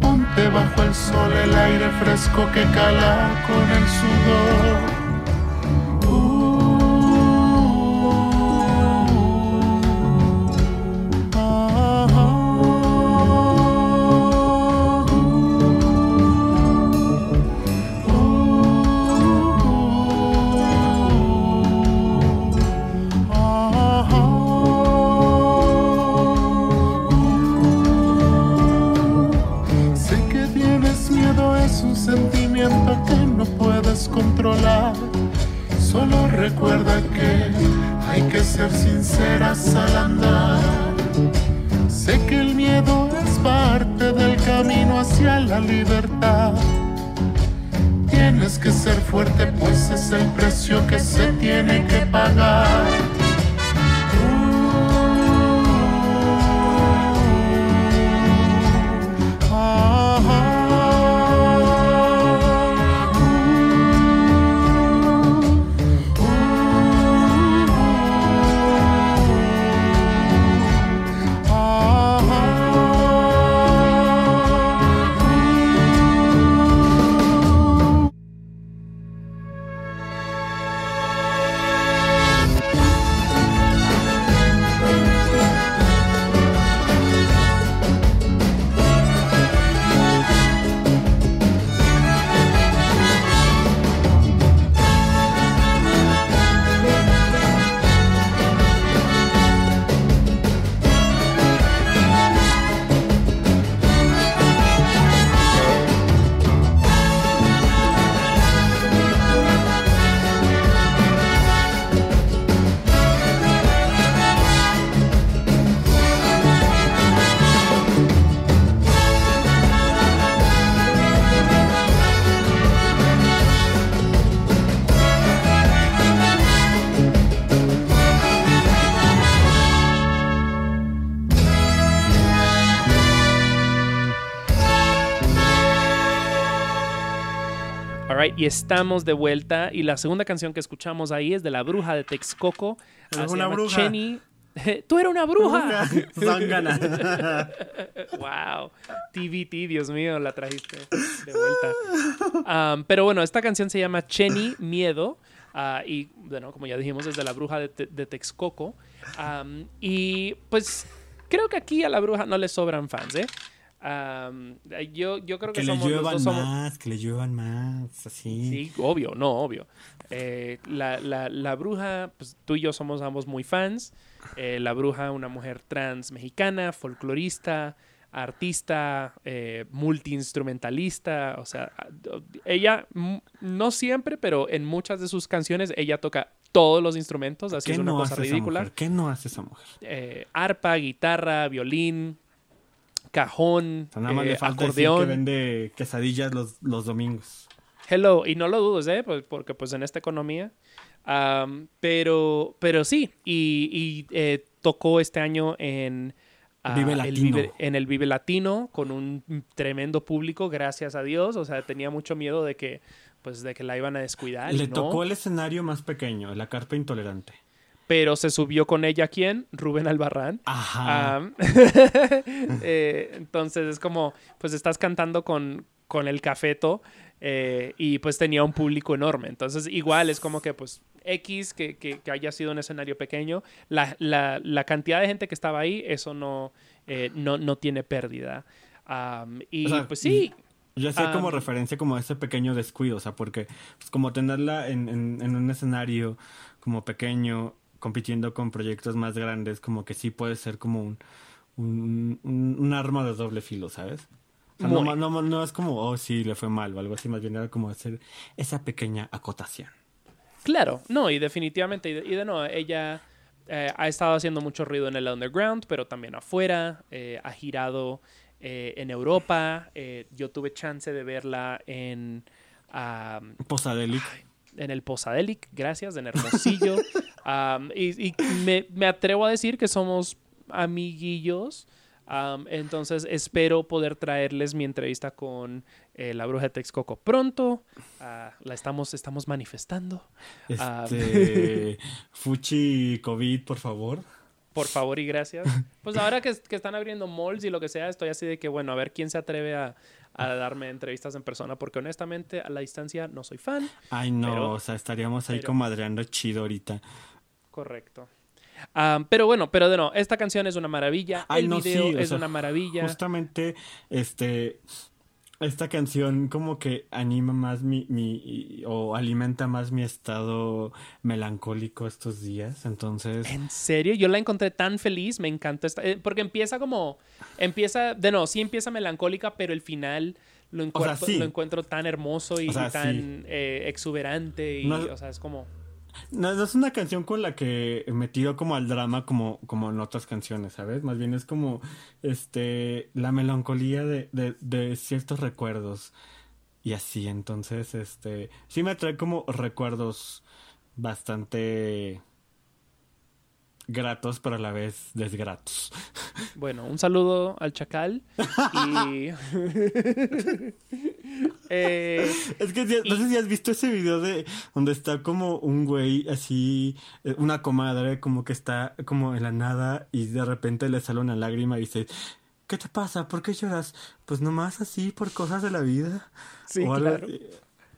Ponte bajo el sol el aire fresco que cala con el sudor. Y estamos de vuelta. Y la segunda canción que escuchamos ahí es de la bruja de Texcoco. Ah, se una bruja. Chenny. ¡Tú eres una bruja! Zángana. wow. TVT, Dios mío, la trajiste de vuelta. Um, pero bueno, esta canción se llama Chenny Miedo. ah, y bueno, como ya dijimos, es de la bruja de, Te- de Texcoco. Um, y pues creo que aquí a la bruja no le sobran fans, ¿eh? Um, yo, yo creo que, Que le somos los lluevan dos somos, más, que le lluevan más, así. Sí, obvio, no, obvio. Eh, la, la- la bruja, pues tú y yo somos ambos muy fans. Eh, la bruja, una mujer trans mexicana, folclorista, artista, eh, multiinstrumentalista. O sea, ella, no siempre, pero en muchas de sus canciones, ella toca todos los instrumentos, así ¿Qué es una no cosa ridícula. ¿Qué no hace esa mujer? Eh, arpa, guitarra, violín, cajón, O sea, nada más eh, le falta decir acordeón. que vende quesadillas los, los domingos. Hello, y no lo dudes, ¿eh? Pues, porque pues en esta economía. Pero, pero sí, y, y, eh, tocó este año en, ah, Vive el. Vive- en el Vive Latino con un tremendo público, gracias a Dios. O sea, tenía mucho miedo de que, pues, de que la iban a descuidar. Le no. tocó el escenario más pequeño, la carpa intolerante. Pero se subió con ella, ¿quién? Rubén Albarrán. Ajá. Eh, entonces es como, pues estás cantando con, con el cafeto eh, y pues tenía un público enorme. Entonces igual es como que pues X que, que- que haya sido un escenario pequeño, la, la- la cantidad de gente que estaba ahí, eso no, eh, no, no tiene pérdida. Y O sea, pues sí. Yo hacía como referencia como a ese pequeño descuido, o sea, porque pues, como tenerla en, en, en un escenario como pequeño, compitiendo con proyectos más grandes, como que sí puede ser como un, un, un- un arma de doble filo, ¿sabes? O sea, no, no, no es como, oh, sí, le fue mal o algo así, más bien era como hacer esa pequeña acotación. Claro, no, y definitivamente, y de, y de no, ella eh, ha estado haciendo mucho ruido en el underground, pero también afuera, eh, ha girado eh, en Europa, eh, yo tuve chance de verla en, am, Posadelic. en el Posadelic, gracias, en Hermosillo, Y, y me, me atrevo a decir que somos amiguillos, am, entonces espero poder traerles mi entrevista con eh, la bruja de Texcoco pronto, Ah, la estamos, estamos manifestando. Este, Fuchi COVID, por favor. Por favor y gracias. Pues ahora que, que están abriendo malls y lo que sea, estoy así de que, bueno, a ver quién se atreve a, a darme entrevistas en persona, porque honestamente a la distancia no soy fan. Ay, no, Pero- o sea, estaríamos ahí pero- comadreando chido ahorita. Correcto. Ah, pero bueno, pero de no, esta canción es una maravilla. Ay, el no, video sí, es sea, una maravilla. Justamente, este, esta canción como que anima más mi, mi, o alimenta más mi estado melancólico estos días, entonces... En serio, yo la encontré tan feliz, me encantó esta, eh, porque empieza como, empieza, de no, sí empieza melancólica, pero el final lo encuentro, sí. lo encuentro tan hermoso y, O sea, y tan sí. eh, exuberante y, No- o sea, es como, No, no es una canción con la que me tiro como al drama como, como en otras canciones, ¿sabes? Más bien es como este la melancolía de, de, de ciertos recuerdos. Y así, entonces, este. Sí me trae como recuerdos bastante gratos, pero a la vez desgratos. Bueno, un saludo al Chacal. Y. Eh, Es que no sé si has visto ese video de donde está como un güey así, eh, una comadre como que está como en la nada y de repente le sale una lágrima y dice, ¿qué te pasa? ¿Por qué lloras? Pues nomás así por cosas de la vida. Sí, O claro.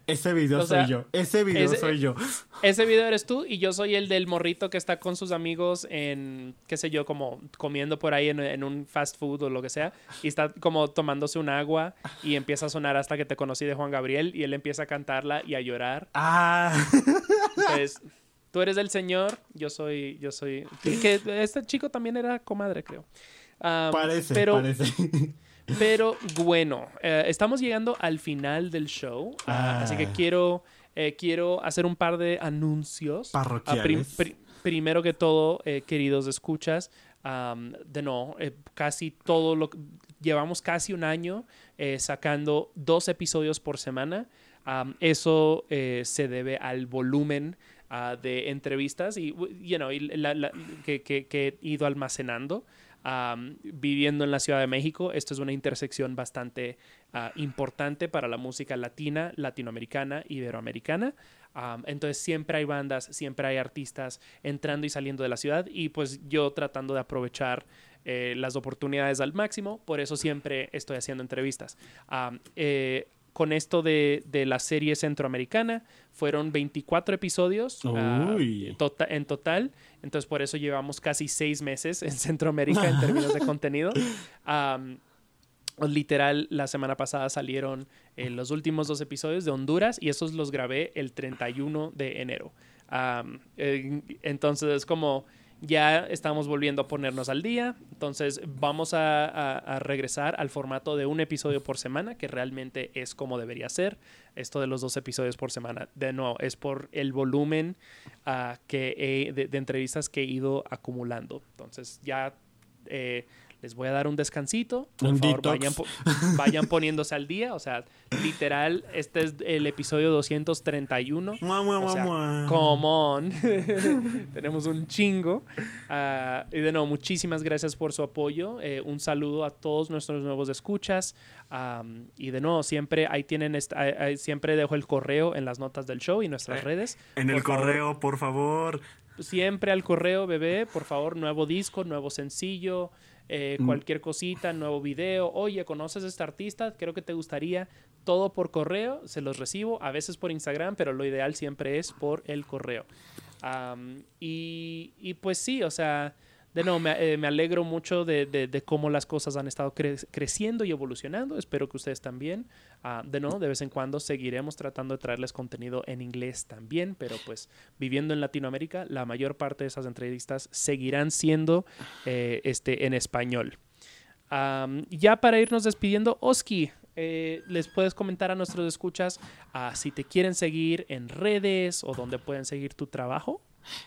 Ese video O sea, soy yo. Ese video ese- soy yo. Ese video eres tú y yo soy el del morrito que está con sus amigos en, qué sé yo, como comiendo por ahí en, en un fast food o lo que sea. Y está como tomándose un agua y empieza a sonar hasta que te conocí de Juan Gabriel y él empieza a cantarla y a llorar. Ah. Entonces, tú eres el señor, yo soy, yo soy... Que, este chico también era comadre, creo. Parece, pero, parece. Pero bueno, eh, estamos llegando al final del show, ah, Ah. así que quiero, eh, quiero hacer un par de anuncios. Ah, prim- Parroquiales. pri- primero que todo, eh, queridos escuchas, am, de no, eh, casi todo lo llevamos casi un año eh, sacando dos episodios por semana. Am, eso eh, se debe al volumen ah, de entrevistas y, you know, y la- la- que, que- que he ido almacenando. Viviendo en la Ciudad de México, esto es una intersección bastante ah, importante para la música latina, latinoamericana, iberoamericana. Am, entonces siempre hay bandas, siempre hay artistas entrando y saliendo de la ciudad y pues yo tratando de aprovechar eh, las oportunidades al máximo, por eso siempre estoy haciendo entrevistas. Eh, con esto de, de la serie centroamericana, fueron 24 episodios ah, tota- en total, entonces por eso llevamos casi seis meses en Centroamérica en términos de contenido. Am, Literal, la semana pasada salieron eh, los últimos dos episodios de Honduras y esos los grabé el 31 de enero. Eh, entonces es como ya estamos volviendo a ponernos al día. Entonces vamos a, regresar al formato de un episodio por semana, que realmente es como debería ser. Esto de los dos episodios por semana, de nuevo, es por el volumen ah, que de, de entrevistas que he ido acumulando. Entonces ya eh, les voy a dar un descansito. Por Un favor, vayan, po- vayan poniéndose al día. O sea, literal, este es el episodio 231. Mua, mua, O mua, sea, mua. come on. Tenemos un chingo. Ah, y de nuevo, muchísimas gracias por su apoyo. Eh, un saludo a todos nuestros nuevos escuchas. Y de nuevo, siempre ahí tienen, ahí- siempre dejo el correo en las notas del show y nuestras Eh, redes. En el favor, correo, por favor. siempre al correo, bebé, por favor, nuevo disco, nuevo sencillo, eh, Mm. cualquier cosita, nuevo video. Oye, ¿conoces a este artista? Creo que te gustaría. Todo por correo, se los recibo, a veces por Instagram, pero lo ideal siempre es por el correo. Y, y pues sí, o sea, de nuevo, me, eh, me alegro mucho de, de- cómo las cosas han estado cre- creciendo y evolucionando. Espero que ustedes también. Ah, de nuevo, de vez en cuando seguiremos tratando de traerles contenido en inglés también, pero pues viviendo en Latinoamérica, la mayor parte de esas entrevistas seguirán siendo eh, este, en español. Ya para irnos despidiendo, Oski, eh, les puedes comentar a nuestros escuchas ah, si te quieren seguir en redes o dónde pueden seguir tu trabajo.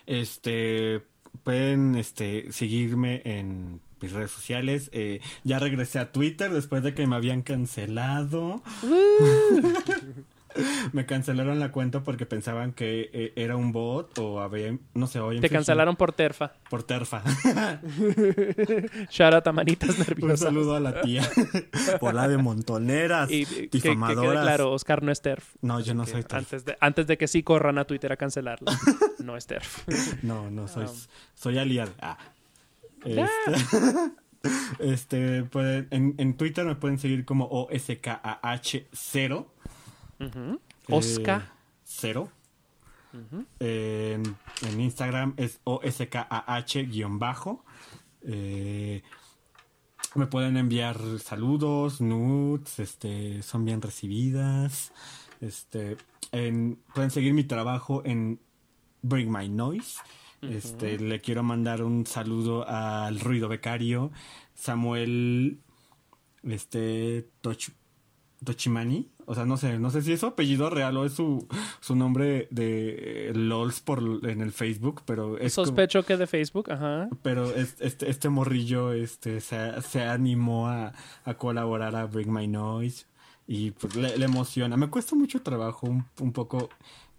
Este, pueden este, seguirme en mis redes sociales. Eh, ya regresé a Twitter después de que me habían cancelado. me cancelaron la cuenta porque pensaban que eh, era un bot o había, no sé, habían Te cancelaron por terfa. por terfa. Shout out a manitas Un nerviosas. saludo a la tía por la de montoneras, Y que, que quede difamadoras. claro, Oscar no es TERF. No, yo no soy TERF. Antes de, antes de que sí corran a Twitter a cancelarlo. no es TERF. No, no, soy, Ah. soy aliado. Ah. Este, este, pueden- en, en Twitter me pueden seguir como OSKAH0. Ujú. Oscar. 0. Ujú. En, en Instagram es OSKAH-bajo. Eh, me pueden enviar saludos, nudes, este, son bien recibidas. Este, en- pueden seguir mi trabajo en Bring My Noise. Este, le quiero mandar un saludo al Ruido Becario, Samuel, este, Toch- Tochimani, O sea, no sé, no sé si es su apellido real o es su, su nombre de eh, LOLs por, en el Facebook, pero es como- Sospecho que de Facebook, ajá. pero es- este, este morrillo este, se, se animó a, a colaborar a Bring My Noise y pues le, le emociona. Me cuesta mucho trabajo un, un poco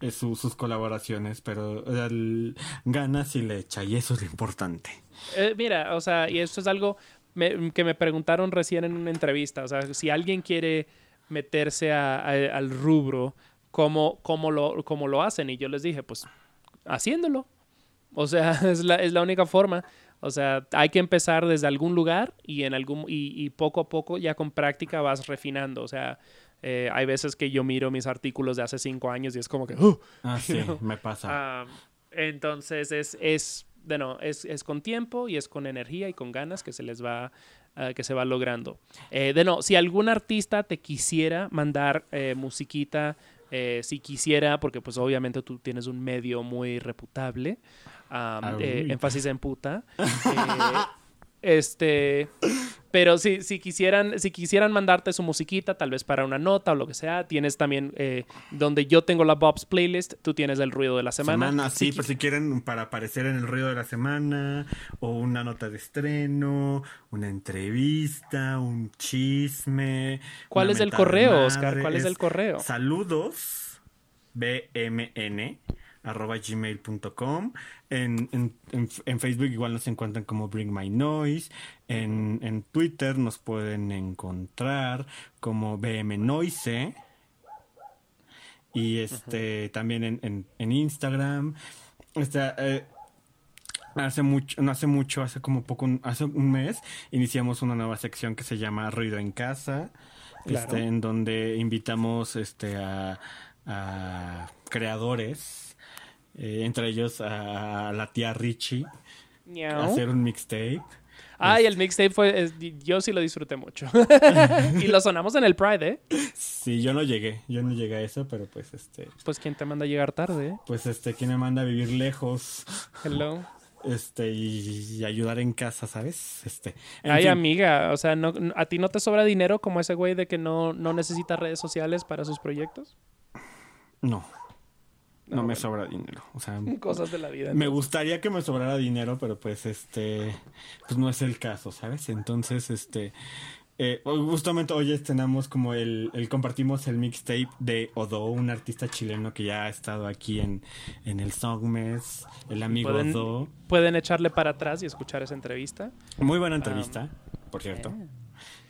eh, su- sus colaboraciones, pero el- ganas y le echa y eso es lo importante. Eh, mira, o sea, y esto es algo me- que me preguntaron recién en una entrevista. O sea, si alguien quiere meterse a- a- al rubro, ¿cómo, cómo, lo, ¿cómo lo hacen? Y yo les dije, pues haciéndolo. O sea, es la, es la única forma. O sea, hay que empezar desde algún lugar y en algún y, y poco a poco ya con práctica vas refinando. O sea, eh, hay veces que yo miro mis artículos de hace cinco años y es como que, "Uh", Ah, sí, me pasa. Ah, entonces es, es, de no, es, es con tiempo y es con energía y con ganas que se les va, ah, que se va logrando. Eh, de no, si algún artista te quisiera mandar eh, musiquita, eh, si quisiera, porque pues obviamente tú tienes un medio muy reputable, ah, eh, énfasis en puta. eh, este, pero si, si quisieran, si quisieran mandarte su musiquita, tal vez para una nota o lo que sea, tienes también eh, donde yo tengo la Bob's playlist, tú tienes el ruido de la semana. Semana, sí, Si pero si quieren para aparecer en el ruido de la semana, o una nota de estreno, una entrevista, un chisme. ¿Cuál es el correo, Oscar? ¿Cuál es el correo? Saludos, bmn, arroba gmail.com. En, en, en, en Facebook igual nos encuentran como Bring My Noise. En, en Twitter nos pueden encontrar como BM Noise. Y este también en, en, en Instagram. Este, eh, hace mucho, no hace mucho, hace como poco, hace un mes, iniciamos una nueva sección que se llama Ruido en Casa. Claro. Este, en donde invitamos este a, a creadores, eh, entre ellos a, la tía Richie, a hacer un mixtape. Ay, el mixtape fue. es- yo sí lo disfruté mucho. y lo sonamos en el Pride, ¿eh? Sí, yo no llegué, yo no llegué a eso, pero pues este, Pues quién te manda a llegar tarde, ¿eh? pues este, ¿quién me manda a vivir lejos? Hello. Este, y, y ayudar en casa, ¿sabes? Este. Ay, fin. amiga, o sea, no, ¿a ti no te sobra dinero como ese güey de que no, no necesita redes sociales para sus proyectos? No. No, Ah, me bueno. sobra dinero. O sea, Cosas de la vida. me gustaría que me sobrara dinero, pero pues este, pues no es el caso, ¿sabes? Entonces, este, eh, justamente hoy estrenamos como el, el compartimos el mixtape de Odo, un artista chileno que ya ha estado aquí en, en el Songmes, el amigo ¿Pueden, Odo. pueden echarle para atrás y escuchar esa entrevista. Muy buena entrevista, por cierto.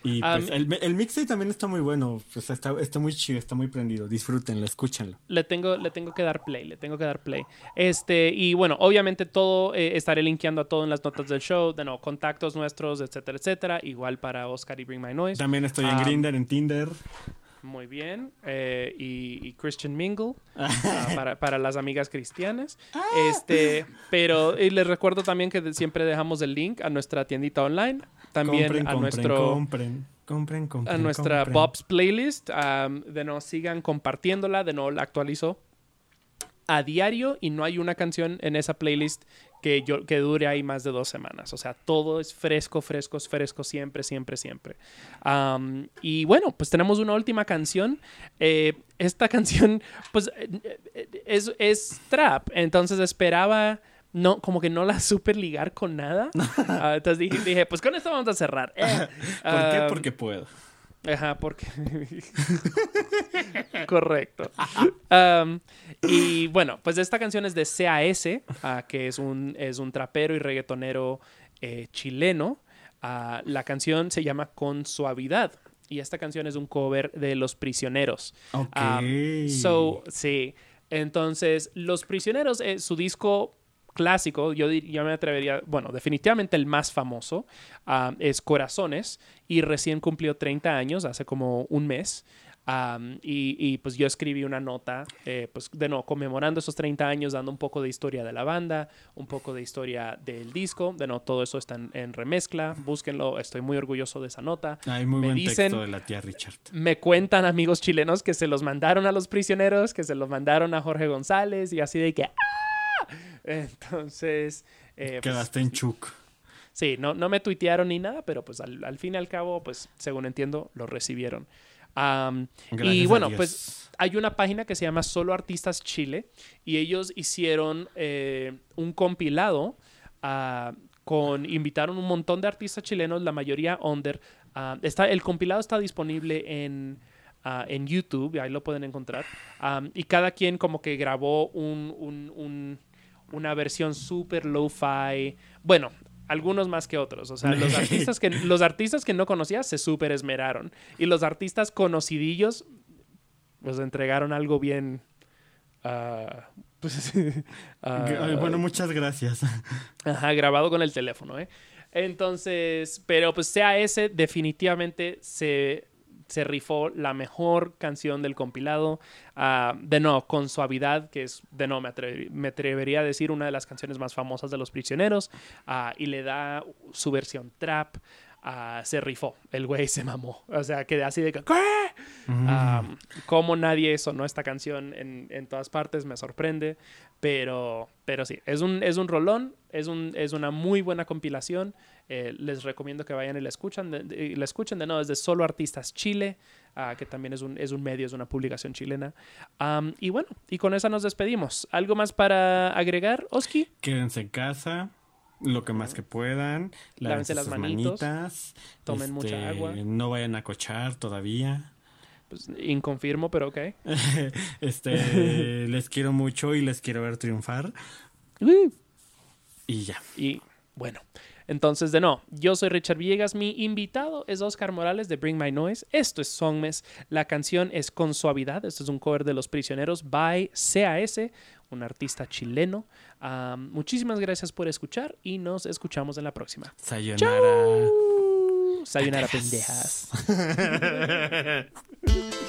Y pues el, el mixtape también está muy bueno, pues está, está muy chido, está muy prendido. Disfrútenlo, escúchenlo. Le tengo, le tengo que dar play, le tengo que dar play. Este, y bueno, obviamente todo, eh, estaré linkeando a todo en las notas del show, de no, contactos nuestros, etcétera, etcétera. Igual para Oscar y Bring My Noise. También estoy en Ah, Grindr, en Tinder. Muy bien. eh, y, y Christian Mingle ah, para, para las amigas cristianas. Este, pero y les recuerdo también que siempre dejamos el link a nuestra tiendita online. También compren, a compren, nuestro compren, compren, compren, a nuestra compren. Bob's playlist. am, de no sigan compartiéndola, de no la actualizo a diario y no hay una canción en esa playlist que yo que dure ahí más de dos semanas. O sea, todo es fresco, fresco, es fresco siempre, siempre, siempre. Y bueno, pues tenemos una última canción. Eh, esta canción, pues, eh, eh, es, es trap. Entonces esperaba. No, como que no la super ligar con nada. Ah, entonces dije, dije, pues con esto vamos a cerrar. Eh, ¿Por qué? Porque puedo. Ajá, porque. Correcto. Um, y bueno, pues esta canción es de CAS, ah, que es un, es un trapero y reggaetonero eh, chileno. Ah, la canción se llama Con Suavidad. Y esta canción es un cover de Los Prisioneros. Ok. Um, so, sí. Entonces, Los Prisioneros, eh, su disco clásico, yo, me atrevería, bueno, definitivamente el más famoso, ah, es Corazones, y recién cumplió 30 años, hace como un mes. Y, y, pues yo escribí una nota, eh, pues de no, conmemorando esos 30 años, dando un poco de historia de la banda, un poco de historia del disco, de no, todo eso está en, en remezcla, búsquenlo, estoy muy orgulloso de esa nota. Hay muy Me buen dicen- texto de la tía Richard. me cuentan amigos chilenos que se los mandaron a los prisioneros, que se los mandaron a Jorge González y así de que ¡ah! Entonces, eh, pues, Quedaste en Chuk. sí, no, no me tuitearon ni nada, pero pues al, al fin y al cabo, pues según entiendo, lo recibieron. Y bueno, pues hay una página que se llama Solo Artistas Chile y ellos hicieron eh, un compilado ah, con invitaron un montón de artistas chilenos, la mayoría under. Ah, está, el compilado está disponible en, ah, en YouTube, ahí lo pueden encontrar. Y cada quien como que grabó un, un- un- una versión super lo-fi. Bueno, algunos más que otros. O sea, los artistas que, los artistas que no conocías se super esmeraron. Y los artistas conocidillos, pues entregaron algo bien. ah, pues, ah, bueno, muchas gracias. Ajá, grabado con el teléfono, ¿eh? Entonces, pero pues sea ese, definitivamente se, se rifó la mejor canción del compilado. Ah, de no, con suavidad, que es, de no, me, me atrevería a decir una de las canciones más famosas de Los Prisioneros. Ah, y le da su versión trap. Ah, se rifó, el güey se mamó. O sea, quedé así de que, ¿qué? Ah, como nadie sonó esta canción en, en todas partes, me sorprende. Pero, pero sí, es un, es un rolón, es, un, es una muy buena compilación. Eh, les recomiendo que vayan y la escuchan. De, de- la escuchen de nuevo, es de Solo Artistas Chile, ah, que también es un, es un medio, es una publicación chilena. Am, y bueno, y con esa nos despedimos. ¿Algo más para agregar, Oski? Quédense en casa, lo que más que puedan. Lávense las manitos, manitas. tomen mucha este, agua. No vayan a cochar todavía. Pues inconfirmo, pero ok. este, les quiero mucho y les quiero ver triunfar. Y ya. Y bueno, entonces de no, yo soy Richard Villegas, mi invitado es Oscar Morales de Bring My Noise, esto es Songmes, la canción es Con Suavidad, esto es un cover de Los Prisioneros by CAS, un artista chileno. Muchísimas gracias por escuchar y nos escuchamos en la próxima. Sayonara. Sayonara, pendejas.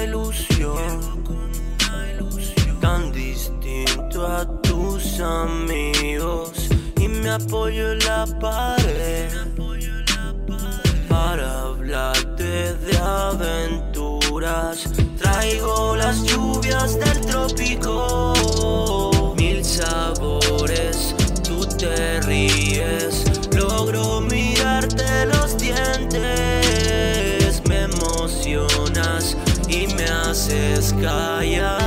una ilusión, tan distinto a tus amigos. Y me apoyo en la pared para hablarte de aventuras. Traigo las lluvias del trópico, mil sabores, tú te ríes, logro mirarte los dientes, me me haces callar.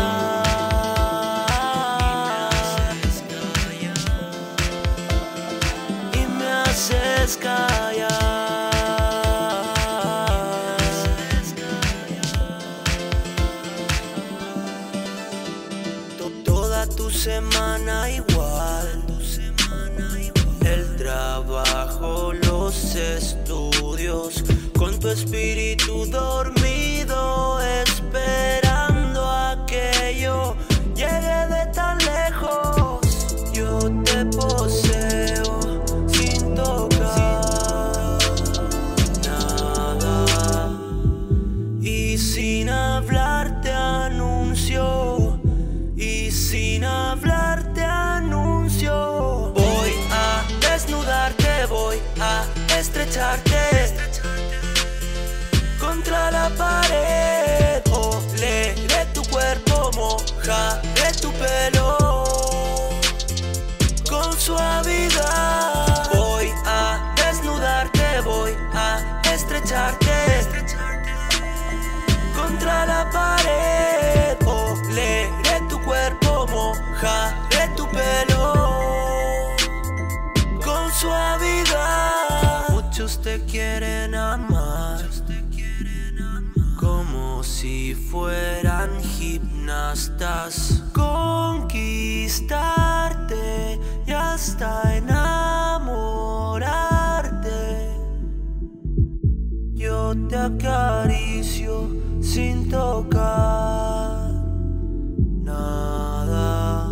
Y me haces callar. To- Toda tu semana igual. El trabajo, los estudios, con tu espíritu fueran gimnastas. Conquistarte y hasta enamorarte. Yo te acaricio sin tocar nada.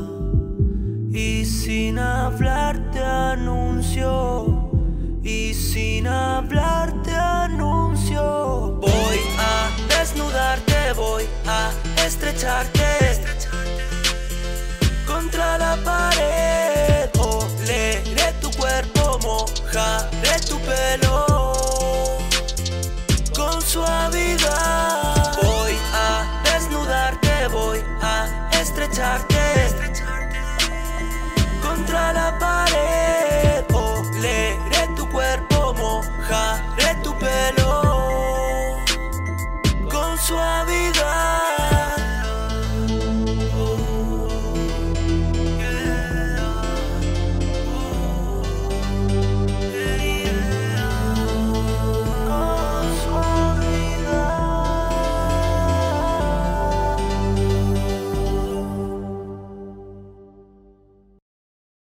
Y sin hablar te anuncio. Y sin hablar te anuncio. Voy desnudarte voy a estrecharte contra la pared. Oleré tu cuerpo, mojaré tu pelo con suavidad. Voy a desnudarte, voy a estrecharte contra la pared.